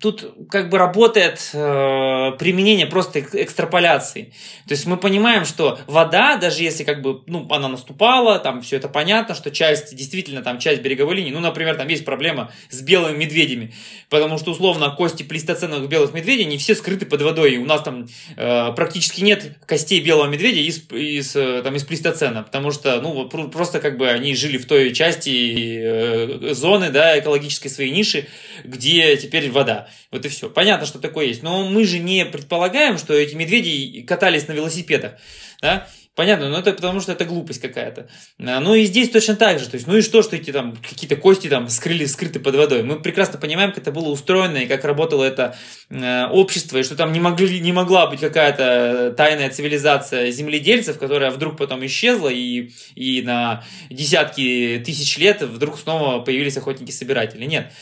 Speaker 2: тут как бы работает э, применение просто экстраполяции. То есть мы понимаем, что вода, даже если как бы, ну, она наступала, там все это понятно, что часть, действительно, там часть береговой линии, ну, например, там есть проблема с белыми медведями, потому что, условно, кости плейстоценовых белых медведей не все скрыты под водой, у нас там э, практически нет костей белого медведя из, из, э, там, из плейстоцена, потому что, ну, просто как бы они жили в той части э, зоны, да, экологической своей ниши, где где теперь вода. Вот и все. Понятно, что такое есть. Но мы же не предполагаем, что эти медведи катались на велосипедах. Да? Понятно, но это потому что это глупость какая-то. А, ну и здесь точно так же. То есть, ну и что, что эти там какие-то кости там скрыли, скрыты под водой. Мы прекрасно понимаем, как это было устроено и как работало это э, общество, и что там не, могли, не могла быть какая-то тайная цивилизация земледельцев, которая вдруг потом исчезла, и, и на десятки тысяч лет вдруг снова появились охотники-собиратели. Нет.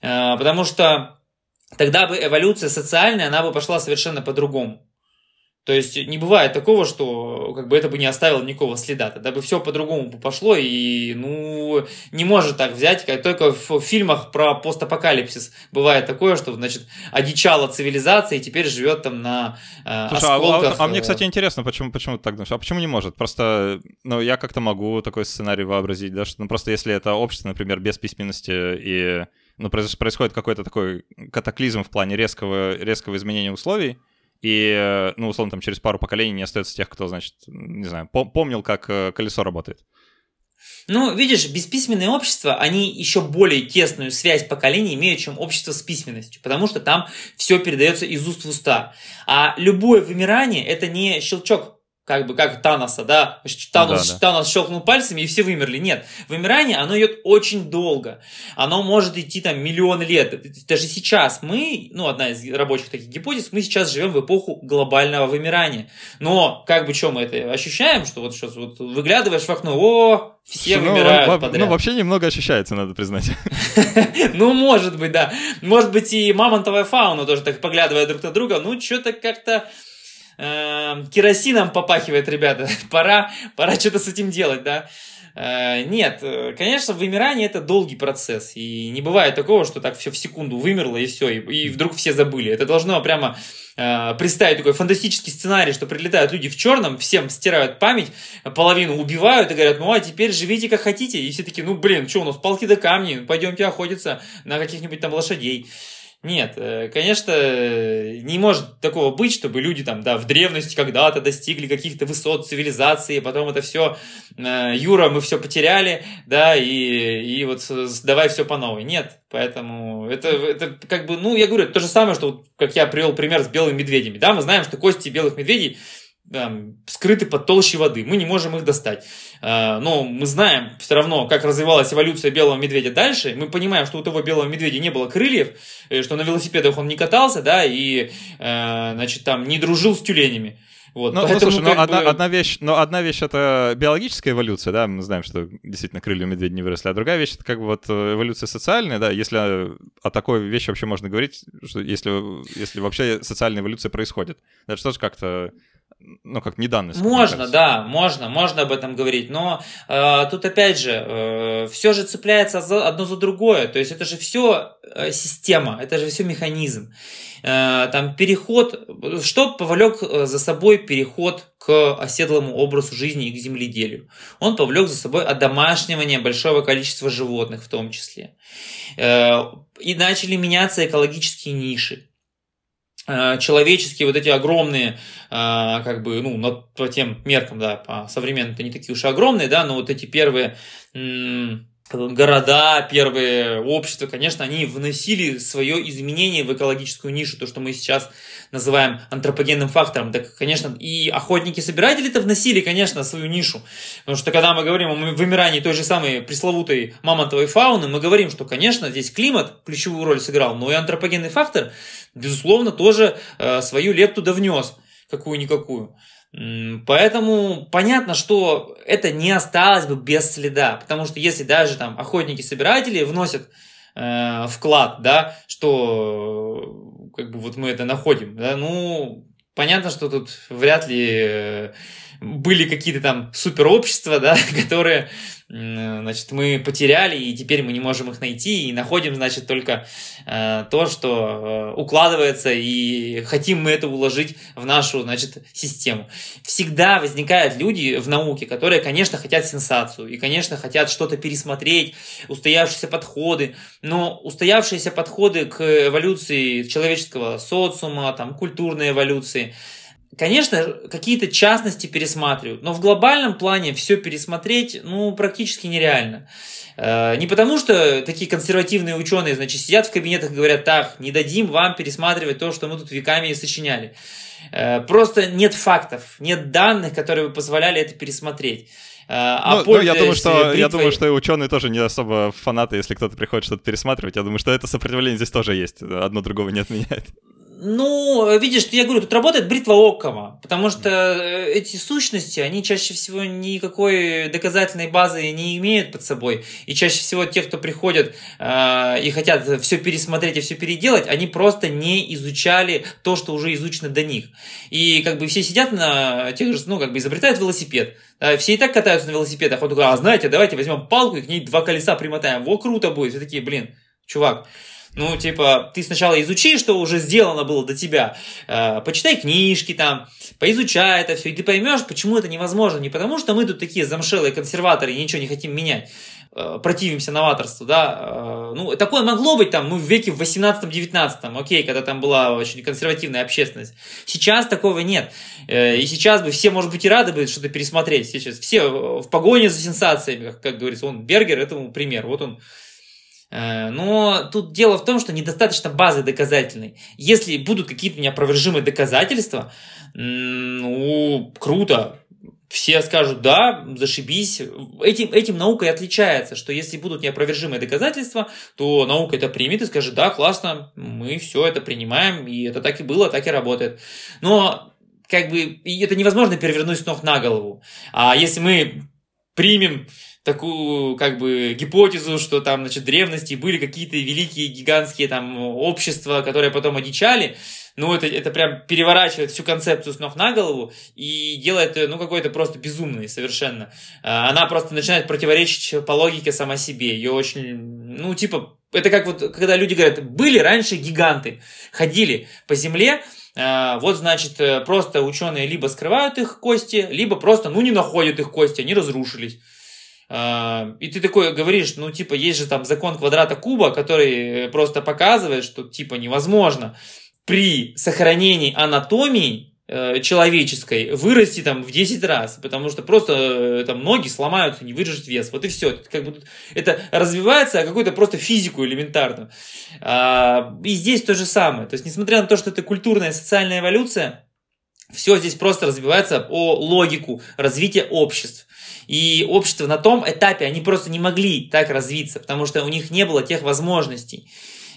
Speaker 2: Э, потому что тогда бы эволюция социальная, она бы пошла совершенно по-другому. То есть не бывает такого, что как бы это бы не оставило никакого следа. Тогда бы все по-другому пошло, и ну не может так взять, как только в фильмах про постапокалипсис бывает такое, что значит одичала цивилизация и теперь живет там на э, Слушай, осколках.
Speaker 1: А, а, а мне, кстати, интересно, почему, почему так думаешь? А почему не может? Просто, ну, я как-то могу такой сценарий вообразить, да, что ну, просто если это общество, например, без письменности и ну, происходит какой-то такой катаклизм в плане резкого, резкого изменения условий, и, ну, условно, там через пару поколений не остается тех, кто, значит, не знаю, помнил, как э, колесо работает.
Speaker 2: Ну, видишь, бесписьменные общества, они еще более тесную связь поколений имеют, чем общество с письменностью, потому что там все передается из уст в уста. А любое вымирание – это не щелчок как бы как Таноса, да, Танос, да, да. Танос щелкнул пальцами и все вымерли. Нет, вымирание, оно идет очень долго. Оно может идти там миллионы лет. Даже сейчас мы, ну, одна из рабочих таких гипотез, мы сейчас живем в эпоху глобального вымирания. Но, как бы, что мы это ощущаем, что вот сейчас вот выглядываешь в окно, о, все ну, вымирают
Speaker 1: во,
Speaker 2: подряд.
Speaker 1: Ну, вообще немного ощущается, надо признать.
Speaker 2: Ну, может быть, да. Может быть, и мамонтовая фауна тоже так поглядывая друг на друга, ну, что-то как-то э, керосином попахивает, ребята. пора, пора что-то с этим делать, да. Э, нет, э, конечно, вымирание это долгий процесс. И не бывает такого, что так все в секунду вымерло и все, и, и вдруг все забыли. Это должно прямо э, представить такой фантастический сценарий, что прилетают люди в черном, всем стирают память, половину убивают и говорят, ну а теперь живите как хотите. И все таки ну блин, что у нас палки до камни, пойдемте охотиться на каких-нибудь там лошадей. Нет, э, конечно, не может такого быть, чтобы люди там, да, в древности когда-то достигли каких-то высот цивилизации, потом это все, э, Юра, мы все потеряли, да, и, и вот давай все по новой. Нет, поэтому это, это как бы, ну, я говорю, то же самое, что, как я привел пример с белыми медведями, да, мы знаем, что кости белых медведей скрыты под толщей воды, мы не можем их достать. А, но мы знаем все равно, как развивалась эволюция белого медведя дальше. Мы понимаем, что у того белого медведя не было крыльев, э, что на велосипедах он не катался, да, и, э, значит, там не дружил с тюленями. Вот,
Speaker 1: ну, ну, слушай, ну, одна, бы... одна, вещь, но ну, одна вещь это биологическая эволюция, да, мы знаем, что действительно крылья у медведя не выросли, а другая вещь это как бы вот э, эволюция социальная, да, если о такой вещи вообще можно говорить, что если, если вообще социальная эволюция происходит. Это что же как-то ну, как не.
Speaker 2: Можно, да, можно, можно об этом говорить, но э, тут опять же, э, все же цепляется одно за другое, то есть это же все э, система, это же все механизм. Э, там переход, что повлек э, за собой переход к оседлому образу жизни и к земледелию? Он повлек за собой одомашнивание большого количества животных в том числе. Э, и начали меняться экологические ниши. Э, человеческие вот эти огромные, э, как бы, ну, по тем меркам, да, по современным, это не такие уж огромные, да, но вот эти первые города, первые общества, конечно, они вносили свое изменение в экологическую нишу, то, что мы сейчас называем антропогенным фактором. Так, конечно, и охотники-собиратели-то вносили, конечно, свою нишу. Потому что, когда мы говорим о вымирании той же самой пресловутой мамонтовой фауны, мы говорим, что, конечно, здесь климат ключевую роль сыграл, но и антропогенный фактор, безусловно, тоже э, свою лепту довнес, какую-никакую. Поэтому понятно, что это не осталось бы без следа, потому что если даже там охотники-собиратели вносят э, вклад, да, что как бы вот мы это находим, да, ну понятно, что тут вряд ли э, были какие-то там суперобщества, да, которые значит, мы потеряли, и теперь мы не можем их найти, и находим, значит, только э, то, что э, укладывается, и хотим мы это уложить в нашу, значит, систему. Всегда возникают люди в науке, которые, конечно, хотят сенсацию, и, конечно, хотят что-то пересмотреть, устоявшиеся подходы, но устоявшиеся подходы к эволюции человеческого социума, там, культурной эволюции – Конечно, какие-то частности пересматривают, но в глобальном плане все пересмотреть, ну, практически нереально. Э, не потому, что такие консервативные ученые, значит, сидят в кабинетах и говорят, так, не дадим вам пересматривать то, что мы тут веками сочиняли. Э, просто нет фактов, нет данных, которые бы позволяли это пересмотреть. Э,
Speaker 1: а ну, ну, я думаю, что бритвой... я думаю, что и ученые тоже не особо фанаты, если кто-то приходит что-то пересматривать. Я думаю, что это сопротивление здесь тоже есть. Одно другого не отменяет.
Speaker 2: Ну, видишь, я говорю, тут работает бритва Оккама, потому что э, эти сущности, они чаще всего никакой доказательной базы не имеют под собой. И чаще всего те, кто приходят э, и хотят все пересмотреть и все переделать, они просто не изучали то, что уже изучено до них. И как бы все сидят на тех же, ну, как бы изобретают велосипед. Да, все и так катаются на велосипедах. Вот такой, а знаете, давайте возьмем палку и к ней два колеса примотаем. Во, круто будет. Все такие, блин, чувак, ну, типа, ты сначала изучи, что уже сделано было до тебя, э, почитай книжки там, поизучай это все, и ты поймешь, почему это невозможно. Не потому, что мы тут такие замшелые консерваторы и ничего не хотим менять, э, противимся новаторству, да. Э, ну, такое могло быть там, ну, в веке в 18-19, окей, когда там была очень консервативная общественность. Сейчас такого нет. Э, и сейчас бы все, может быть, и рады бы что-то пересмотреть. Сейчас все в погоне за сенсациями, как, как говорится, он Бергер этому пример. Вот он но тут дело в том, что недостаточно базы доказательной. Если будут какие-то неопровержимые доказательства, ну, круто, все скажут, да, зашибись. Этим, этим наука и отличается, что если будут неопровержимые доказательства, то наука это примет и скажет, да, классно, мы все это принимаем, и это так и было, так и работает. Но как бы это невозможно перевернуть с ног на голову. А если мы примем такую, как бы, гипотезу, что там, значит, в древности были какие-то великие гигантские там общества, которые потом одичали, ну, это, это прям переворачивает всю концепцию с ног на голову и делает, ну, какой-то просто безумный совершенно. А, она просто начинает противоречить по логике сама себе. Ее очень, ну, типа, это как вот, когда люди говорят, были раньше гиганты, ходили по земле, а, вот, значит, э, просто ученые либо скрывают их кости, либо просто, ну, не находят их кости, они разрушились. А, и ты такой говоришь, ну, типа, есть же там закон квадрата куба, который просто показывает, что, типа, невозможно при сохранении анатомии э, человеческой вырасти там в 10 раз, потому что просто э, там ноги сломаются, не выдержать вес. Вот и все. Это, как бы, это развивается какую-то просто физику элементарную. А, и здесь то же самое. То есть, несмотря на то, что это культурная социальная эволюция, все здесь просто развивается о логику развития обществ. И общество на том этапе, они просто не могли так развиться, потому что у них не было тех возможностей.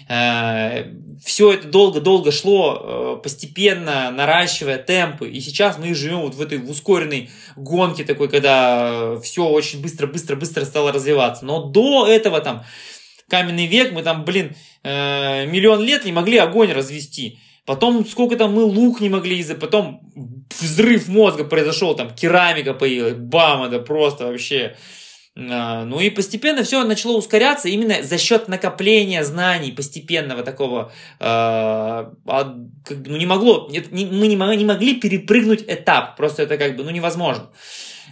Speaker 2: Э, все это долго-долго шло, э, постепенно наращивая темпы. И сейчас мы живем вот в этой в ускоренной гонке такой, когда все очень быстро-быстро-быстро стало развиваться. Но до этого там каменный век, мы там, блин, э, миллион лет не могли огонь развести. Потом сколько там мы лук не могли из-за, потом взрыв мозга произошел, там керамика появилась, бам, это просто вообще... А, ну и постепенно все начало ускоряться именно за счет накопления знаний постепенного такого. Э, ну не могло, мы не, не могли перепрыгнуть этап, просто это как бы ну невозможно.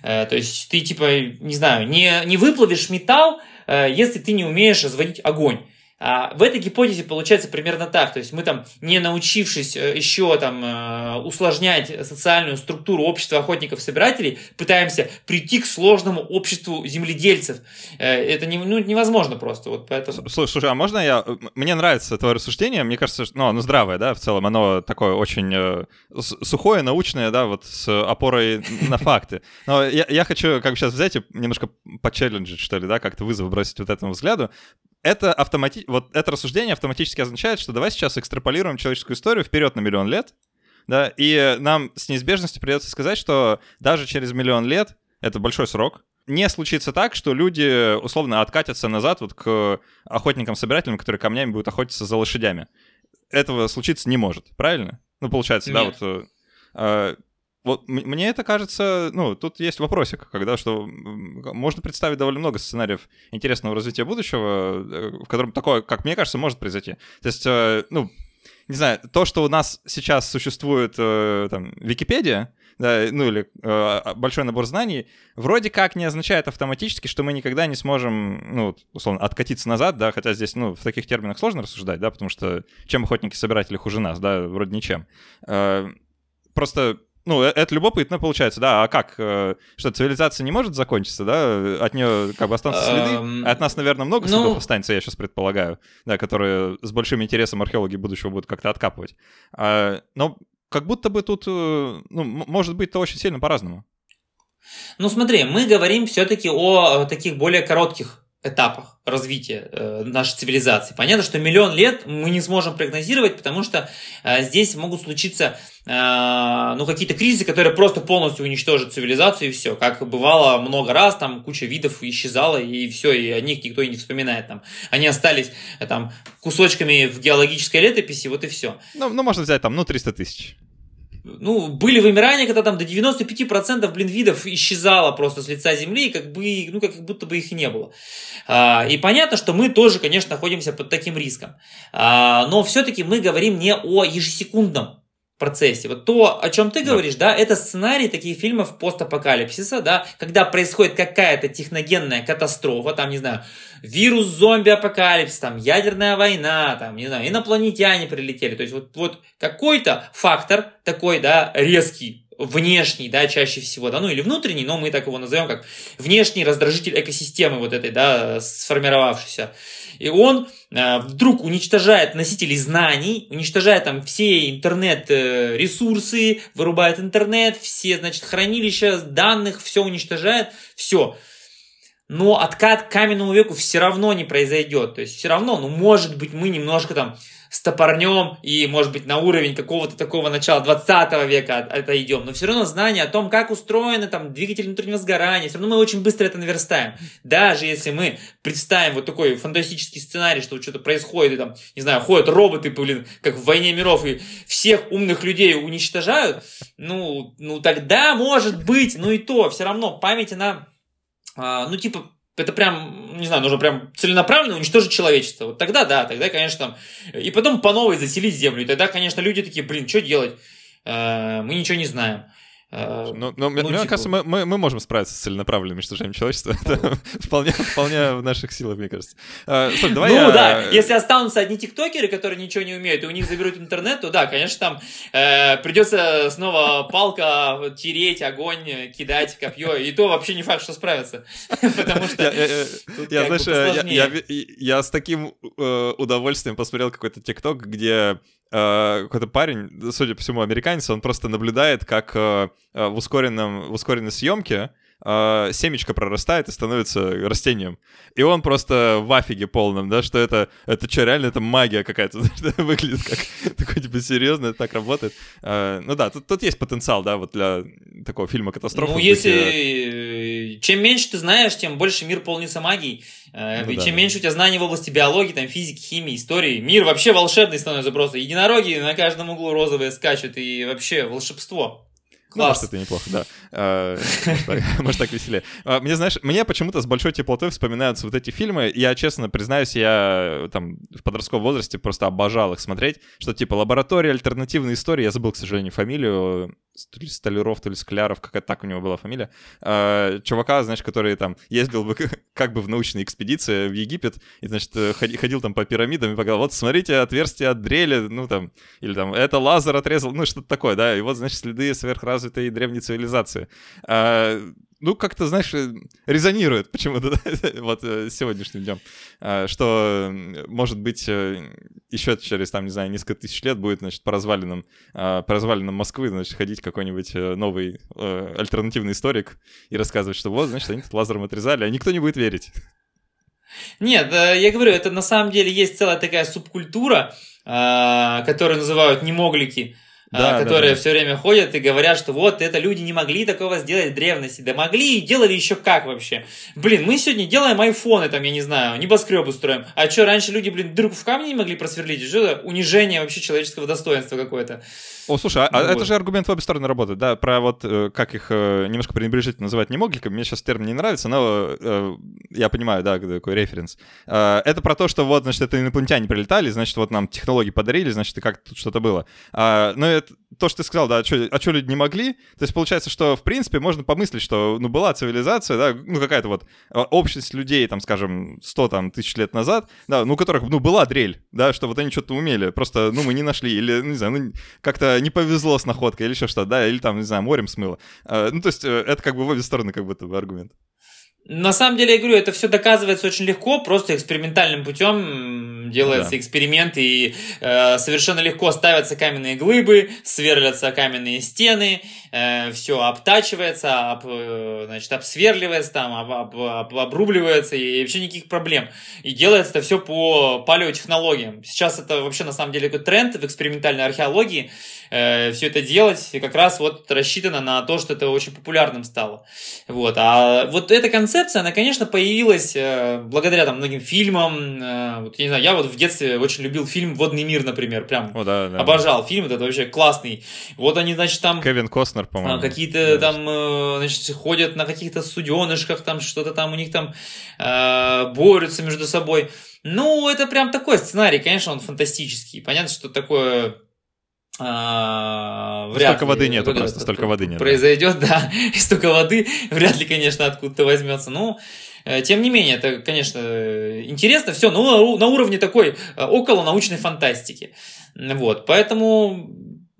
Speaker 2: Э, то есть ты типа, не знаю, не, не выплавишь металл, э, если ты не умеешь разводить огонь. А в этой гипотезе получается примерно так. То есть мы там, не научившись э, еще там э, усложнять социальную структуру общества охотников-собирателей, пытаемся прийти к сложному обществу земледельцев. Э, это не, ну, невозможно просто. Вот поэтому...
Speaker 1: Слушай, а можно я... Мне нравится твое рассуждение. Мне кажется, что ну, оно здравое, да, в целом. Оно такое очень сухое, научное, да, вот с опорой на факты. Но я, я хочу как бы сейчас взять и немножко почелленджить, что ли, да, как-то вызов бросить вот этому взгляду это автомати... вот это рассуждение автоматически означает, что давай сейчас экстраполируем человеческую историю вперед на миллион лет, да, и нам с неизбежностью придется сказать, что даже через миллион лет, это большой срок, не случится так, что люди условно откатятся назад вот к охотникам-собирателям, которые камнями будут охотиться за лошадями. Этого случиться не может, правильно? Ну, получается, Нет. да, вот э, вот мне это кажется, ну, тут есть вопросик, когда что можно представить довольно много сценариев интересного развития будущего, э, в котором такое, как мне кажется, может произойти. То есть, э, ну, не знаю, то, что у нас сейчас существует э, там Википедия, да, ну или э, большой набор знаний, вроде как не означает автоматически, что мы никогда не сможем, ну, условно, откатиться назад, да, хотя здесь, ну, в таких терминах сложно рассуждать, да, потому что чем охотники-собиратели хуже нас, да, вроде ничем. Э, просто ну, э, это любопытно получается, да. А как? Э, что, цивилизация не может закончиться, да? От нее как бы останутся следы? Эм, от нас, наверное, много следов ну... останется, я сейчас предполагаю, да, которые с большим интересом археологи будущего будут как-то откапывать. А, но как будто бы тут, э, ну, может быть, то очень сильно по-разному.
Speaker 2: Ну, смотри, мы говорим все-таки о таких более коротких этапах развития э, нашей цивилизации. Понятно, что миллион лет мы не сможем прогнозировать, потому что э, здесь могут случиться э, ну, какие-то кризисы, которые просто полностью уничтожат цивилизацию и все. Как бывало много раз, там куча видов исчезала и все, и о них никто и не вспоминает. Там. Они остались э, там кусочками в геологической летописи, вот и все.
Speaker 1: Ну, ну можно взять там, ну, 300 тысяч
Speaker 2: ну, были вымирания, когда там до 95% блин, видов исчезало просто с лица Земли, и как бы, ну, как будто бы их и не было. А, и понятно, что мы тоже, конечно, находимся под таким риском. А, но все-таки мы говорим не о ежесекундном процессе. Вот то, о чем ты говоришь, да, это сценарий таких фильмов постапокалипсиса, да, когда происходит какая-то техногенная катастрофа, там, не знаю, вирус, зомби-апокалипсис, там, ядерная война, там, не знаю, инопланетяне прилетели. То есть вот, вот какой-то фактор такой, да, резкий, внешний, да, чаще всего, да, ну или внутренний, но мы так его назовем как внешний раздражитель экосистемы вот этой, да, сформировавшейся. И он э, вдруг уничтожает носителей знаний, уничтожает там все интернет-ресурсы, вырубает интернет, все, значит, хранилища данных, все уничтожает, все. Но откат к каменному веку все равно не произойдет. То есть все равно, ну, может быть, мы немножко там стопорнем и, может быть, на уровень какого-то такого начала 20 века отойдем, но все равно знание о том, как устроены там двигатели внутреннего сгорания, все равно мы очень быстро это наверстаем. Даже если мы представим вот такой фантастический сценарий, что что-то происходит, и там, не знаю, ходят роботы, блин, как в «Войне миров», и всех умных людей уничтожают, ну, ну тогда, может быть, ну и то, все равно память, она, а, ну, типа, это прям, не знаю, нужно прям целенаправленно уничтожить человечество. Вот тогда да, тогда, конечно, там... И потом по новой заселить землю. И тогда, конечно, люди такие, блин, что делать? Э, мы ничего не знаем.
Speaker 1: Э, ну, но, ну, мне типа... кажется, мы, мы, мы можем справиться с целенаправленным уничтожением человечества. Это вполне, вполне в наших силах, мне кажется.
Speaker 2: А, стой, давай ну я... да, если останутся одни тиктокеры, которые ничего не умеют, и у них заберут интернет, то да, конечно, там э, придется снова палка тереть, огонь, кидать, копье, и то вообще не факт, что справятся. Потому что
Speaker 1: Я, знаешь, я с таким э, удовольствием посмотрел какой-то тикток, где какой-то парень, судя по всему, американец, он просто наблюдает, как uh, в, ускоренном, в ускоренной съемке э, семечко прорастает и становится растением. И он просто в афиге полном, да, что это, это что, реально это магия какая-то, выглядит как такой, типа, серьезно, это так работает. Э, ну да, тут, тут есть потенциал, да, вот для такого фильма катастрофы.
Speaker 2: Ну, если... Быть, э, чем меньше ты знаешь, тем больше мир полнится магией. Э, ну, и да, чем меньше у тебя знаний в области биологии, там, физики, химии, истории, мир вообще волшебный становится просто. Единороги на каждом углу розовые скачут, и вообще волшебство.
Speaker 1: Ну, может, это неплохо, да. А, может, так веселее. А, мне, знаешь, мне почему-то с большой теплотой вспоминаются вот эти фильмы. Я, честно признаюсь, я там в подростковом возрасте просто обожал их смотреть. Что типа лаборатория, альтернативные истории. Я забыл, к сожалению, фамилию то ли Столяров, то ли Скляров, какая-то так у него была фамилия, э, чувака, знаешь, который там ездил бы как бы в научной экспедиции в Египет, и, значит, э, ходил там по пирамидам и показал, вот смотрите, отверстие от дрели, ну там, или там, это лазер отрезал, ну что-то такое, да, и вот, значит, следы сверхразвитой древней цивилизации. Э, ну, как-то, знаешь, э, резонирует почему-то вот э, сегодняшним днем, а, что, может быть, э, еще через, там, не знаю, несколько тысяч лет будет, значит, по развалинам, а, по развалинам Москвы, значит, ходить какой-нибудь новый альтернативный историк и рассказывать, что вот, значит, они тут лазером отрезали, а никто не будет верить.
Speaker 2: Нет, я говорю, это на самом деле есть целая такая субкультура, а, которую называют немоглики, да, которые да, да. все время ходят и говорят, что вот это люди не могли такого сделать в древности. Да могли и делали еще как вообще. Блин, мы сегодня делаем айфоны, там, я не знаю, небоскребы строим. А что, раньше люди, блин, дырку в камне не могли просверлить? Что это унижение вообще человеческого достоинства какое-то.
Speaker 1: О, слушай, а, ну, это же аргумент в обе стороны работает, да, про вот э, как их э, немножко пренебрежительно называть немогликами, мне сейчас термин не нравится, но э, я понимаю, да, такой референс. Это про то, что вот, значит, это инопланетяне прилетали, значит, вот нам технологии подарили, значит, и как тут что-то было. А, но это то, что ты сказал, да, а что, а люди не могли? То есть получается, что, в принципе, можно помыслить, что, ну, была цивилизация, да, ну, какая-то вот общность людей, там, скажем, 100 там, тысяч лет назад, да, ну, у которых, ну, была дрель, да, что вот они что-то умели, просто, ну, мы не нашли, или, ну, не знаю, ну, как-то не повезло с находкой или еще что, да, или там, не знаю, морем смыло. А, ну, то есть э, это как бы в обе стороны как будто бы аргумент.
Speaker 2: На самом деле, я говорю, это все доказывается очень легко, просто экспериментальным путем делается да. эксперимент, и э, совершенно легко ставятся каменные глыбы, сверлятся каменные стены, э, все обтачивается, об, э, значит, обсверливается, там, об, об, об, обрубливается, и вообще никаких проблем. И делается это все по палеотехнологиям. Сейчас это вообще на самом деле такой тренд в экспериментальной археологии, э, все это делать, и как раз вот рассчитано на то, что это очень популярным стало. Вот. А вот эта концепция, она, конечно, появилась э, благодаря там многим фильмам. Э, вот, я не знаю, я вот в детстве очень любил фильм «Водный мир», например, прям О, да, да, обожал да. фильм, это вообще классный. Вот они, значит, там...
Speaker 1: Кевин Костнер, по-моему.
Speaker 2: Какие-то да. там, э, значит, ходят на каких-то суденышках, там что-то там у них там э, борются между собой. Ну, это прям такой сценарий, конечно, он фантастический. Понятно, что такое
Speaker 1: а, вряд столько ли, воды нету просто, столько воды нет.
Speaker 2: Произойдет, да, и столько воды вряд ли, конечно, откуда-то возьмется. Ну, э, тем не менее, это, конечно, интересно все, но на уровне такой э, около научной фантастики. Вот, поэтому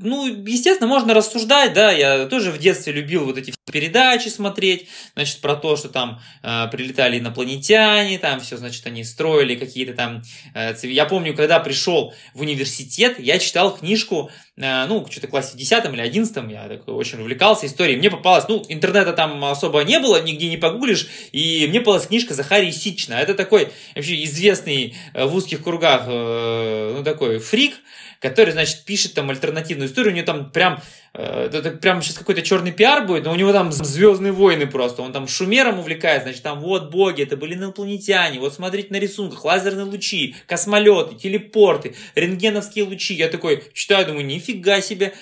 Speaker 2: ну, естественно, можно рассуждать, да, я тоже в детстве любил вот эти передачи смотреть, значит, про то, что там э, прилетали инопланетяне, там все, значит, они строили какие-то там... Э, я помню, когда пришел в университет, я читал книжку, э, ну, что-то классе 10 или 11, я так очень увлекался историей, мне попалась, ну, интернета там особо не было, нигде не погуглишь, и мне попалась книжка Захарии Сична, это такой вообще известный э, в узких кругах, э, ну, такой фрик, который, значит, пишет там альтернативную историю, у него там прям, э, это прям сейчас какой-то черный пиар будет, но у него там Звездные войны просто, он там шумером увлекает, значит, там вот боги, это были инопланетяне, вот смотрите на рисунках, лазерные лучи, космолеты, телепорты, рентгеновские лучи, я такой читаю, думаю, нифига себе,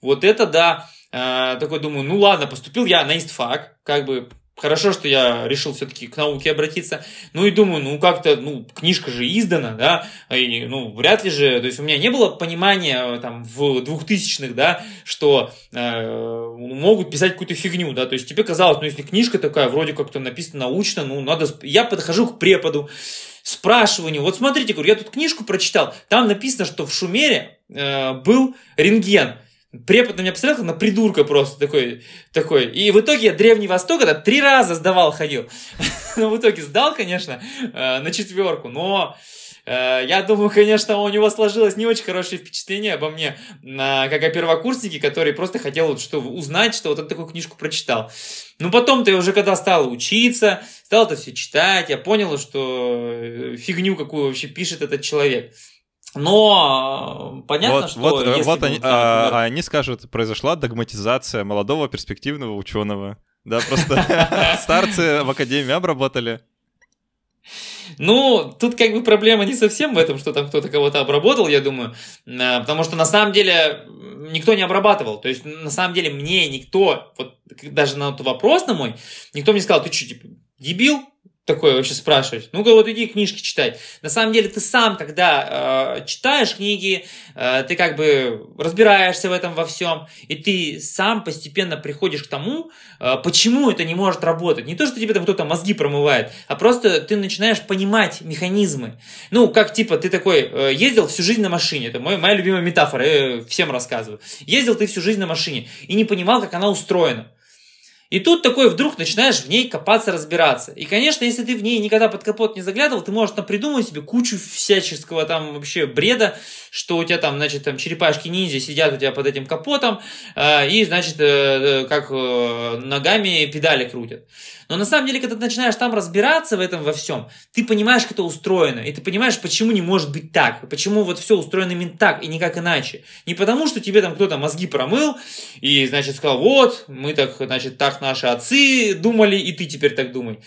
Speaker 2: вот это да, э, такой думаю, ну ладно, поступил я на истфак, как бы Хорошо, что я решил все-таки к науке обратиться. Ну и думаю, ну как-то, ну, книжка же издана, да, и, ну, вряд ли же, то есть у меня не было понимания там в 2000-х, да, что э, могут писать какую-то фигню, да, то есть тебе казалось, ну, если книжка такая, вроде как-то написана научно, ну, надо, я подхожу к преподу, него, вот смотрите, говорю, я тут книжку прочитал, там написано, что в Шумере э, был рентген, Препод на меня посмотрел, на придурка просто такой, такой. И в итоге я Древний Восток это три раза сдавал, ходил. но в итоге сдал, конечно, э, на четверку, но э, я думаю, конечно, у него сложилось не очень хорошее впечатление обо мне, как о первокурснике, который просто хотел что узнать, что вот он такую книжку прочитал. Ну, потом ты уже когда стал учиться, стал это все читать, я понял, что э, фигню какую вообще пишет этот человек. Но э, понятно,
Speaker 1: вот,
Speaker 2: что
Speaker 1: вот,
Speaker 2: если
Speaker 1: вот они, а,
Speaker 2: например,
Speaker 1: а они скажут, произошла догматизация молодого перспективного ученого. Да, просто старцы в академии обработали.
Speaker 2: Ну, тут как бы проблема не совсем в этом, что там кто-то кого-то обработал, я думаю, А, потому что на самом деле никто не обрабатывал. То есть, на самом деле, мне никто, вот даже на этот вопрос на мой, никто мне сказал, ты что, типа, дебил? Такое вообще спрашивать. Ну-ка вот иди книжки читай. На самом деле ты сам, когда э, читаешь книги, э, ты как бы разбираешься в этом во всем, и ты сам постепенно приходишь к тому, э, почему это не может работать. Не то, что тебе там кто-то мозги промывает, а просто ты начинаешь понимать механизмы. Ну, как типа ты такой э, ездил всю жизнь на машине, это мой, моя любимая метафора, я всем рассказываю. Ездил ты всю жизнь на машине и не понимал, как она устроена. И тут такой вдруг начинаешь в ней копаться, разбираться. И, конечно, если ты в ней никогда под капот не заглядывал, ты можешь там придумать себе кучу всяческого там вообще бреда, что у тебя там, значит, там черепашки-ниндзя сидят у тебя под этим капотом, э, и, значит, э, э, как э, ногами педали крутят. Но на самом деле, когда ты начинаешь там разбираться в этом во всем, ты понимаешь, как это устроено, и ты понимаешь, почему не может быть так, почему вот все устроено именно так и никак иначе. Не потому, что тебе там кто-то мозги промыл и, значит, сказал, вот, мы так, значит, так наши отцы думали, и ты теперь так думай.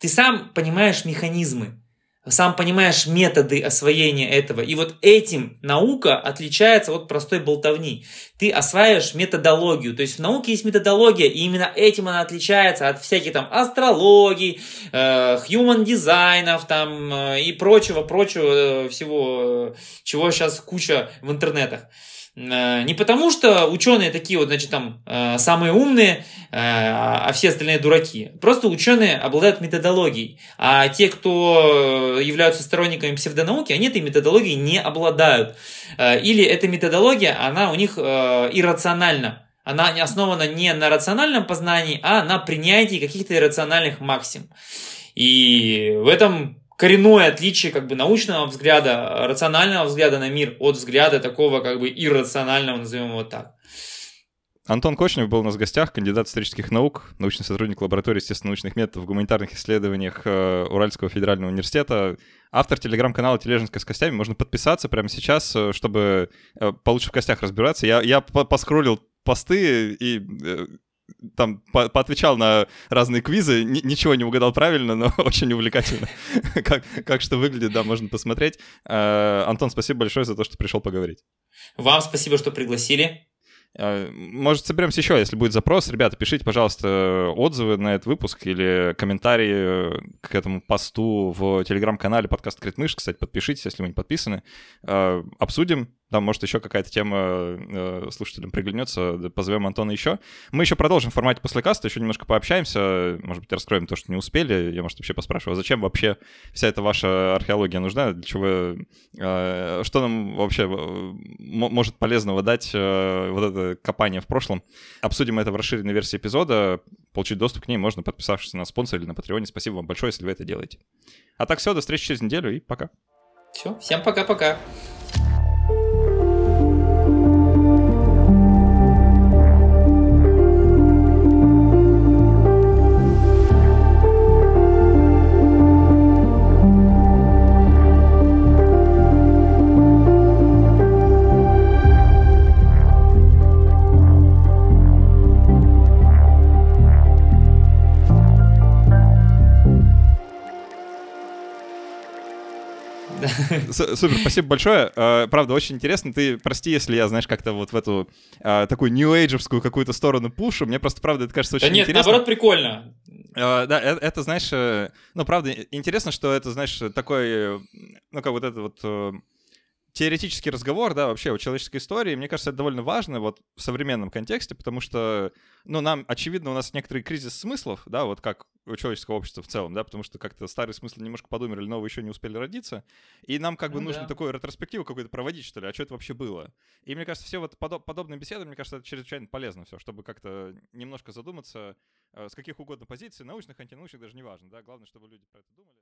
Speaker 2: Ты сам понимаешь механизмы, сам понимаешь методы освоения этого. И вот этим наука отличается от простой болтовни. Ты осваиваешь методологию. То есть в науке есть методология, и именно этим она отличается от всяких там астрологий, э, human дизайнов там э, и прочего, прочего э, всего, э, чего сейчас куча в интернетах. Э, Не потому, что ученые такие вот, значит, там, э, самые умные, э, а все остальные дураки. Просто ученые обладают методологией. А те, кто являются сторонниками псевдонауки, они этой методологией не обладают. Или эта методология, она у них иррациональна. Она основана не на рациональном познании, а на принятии каких-то иррациональных максим. И в этом коренное отличие как бы научного взгляда, рационального взгляда на мир от взгляда такого как бы иррационального, назовем его так.
Speaker 1: Антон Кочнев был у нас в гостях, кандидат исторических наук, научный сотрудник лаборатории естественно-научных методов в гуманитарных исследованиях э, Уральского федерального университета, автор телеграм-канала «Тележинская с костями». Можно подписаться прямо сейчас, э, чтобы э, получше в костях разбираться. Я, я по- поскроллил посты и там по поотвечал на разные квизы, Н ничего не угадал правильно, но очень увлекательно. как, как что выглядит, да, можно посмотреть. Э, Антон, спасибо большое за то, что пришел поговорить.
Speaker 2: Вам спасибо, что пригласили.
Speaker 1: Э, Может, соберемся еще, если будет запрос. Ребята, пишите, пожалуйста, отзывы на этот выпуск или комментарии к этому посту в телеграм-канале подкаст Критмыш. Кстати, подпишитесь, если вы не подписаны. Э, Обсудим. Там, может, еще какая-то тема э, слушателям приглянется. Позовем Антона еще. Мы еще продолжим в формате после каста, еще немножко пообщаемся. Может быть, раскроем то, что не успели. Я, может, вообще поспрашиваю, а зачем вообще вся эта ваша археология нужна? Для чего... э, Что нам вообще э, может полезного дать вот это копание в прошлом? Обсудим это в расширенной версии эпизода. Получить доступ к ней можно, подписавшись на спонсор или на Патреоне. Спасибо вам большое, если вы это делаете. А так все, до встречи через неделю и пока.
Speaker 2: Все, всем пока-пока.
Speaker 1: Супер, спасибо большое. А, правда, очень интересно. Ты прости, если я, знаешь, как-то вот в эту а, такую нью-эйджевскую какую-то сторону пушу. Мне просто, правда, это кажется очень
Speaker 2: да нет,
Speaker 1: интересно.
Speaker 2: наоборот, прикольно.
Speaker 1: Uh, да, это, знаешь, э, ну, правда, интересно, что это, знаешь, такой, ну, как вот это вот э, теоретический разговор, да, вообще о человеческой истории, мне кажется, это довольно важно вот в современном контексте, потому что, ну, нам, очевидно, у нас некоторый кризис смыслов, да, вот как у человеческого общества в целом, да, потому что как-то старые смыслы немножко подумали, новые еще не успели родиться, и нам как бы ну, нужно да. такую ретроспективу какую-то проводить, что ли, а что это вообще было. И мне кажется, все вот подоб- подобные беседы, мне кажется, это чрезвычайно полезно все, чтобы как-то немножко задуматься, э, с каких угодно позиций, научных, антинаучных, даже не важно, да, главное, чтобы люди про это думали.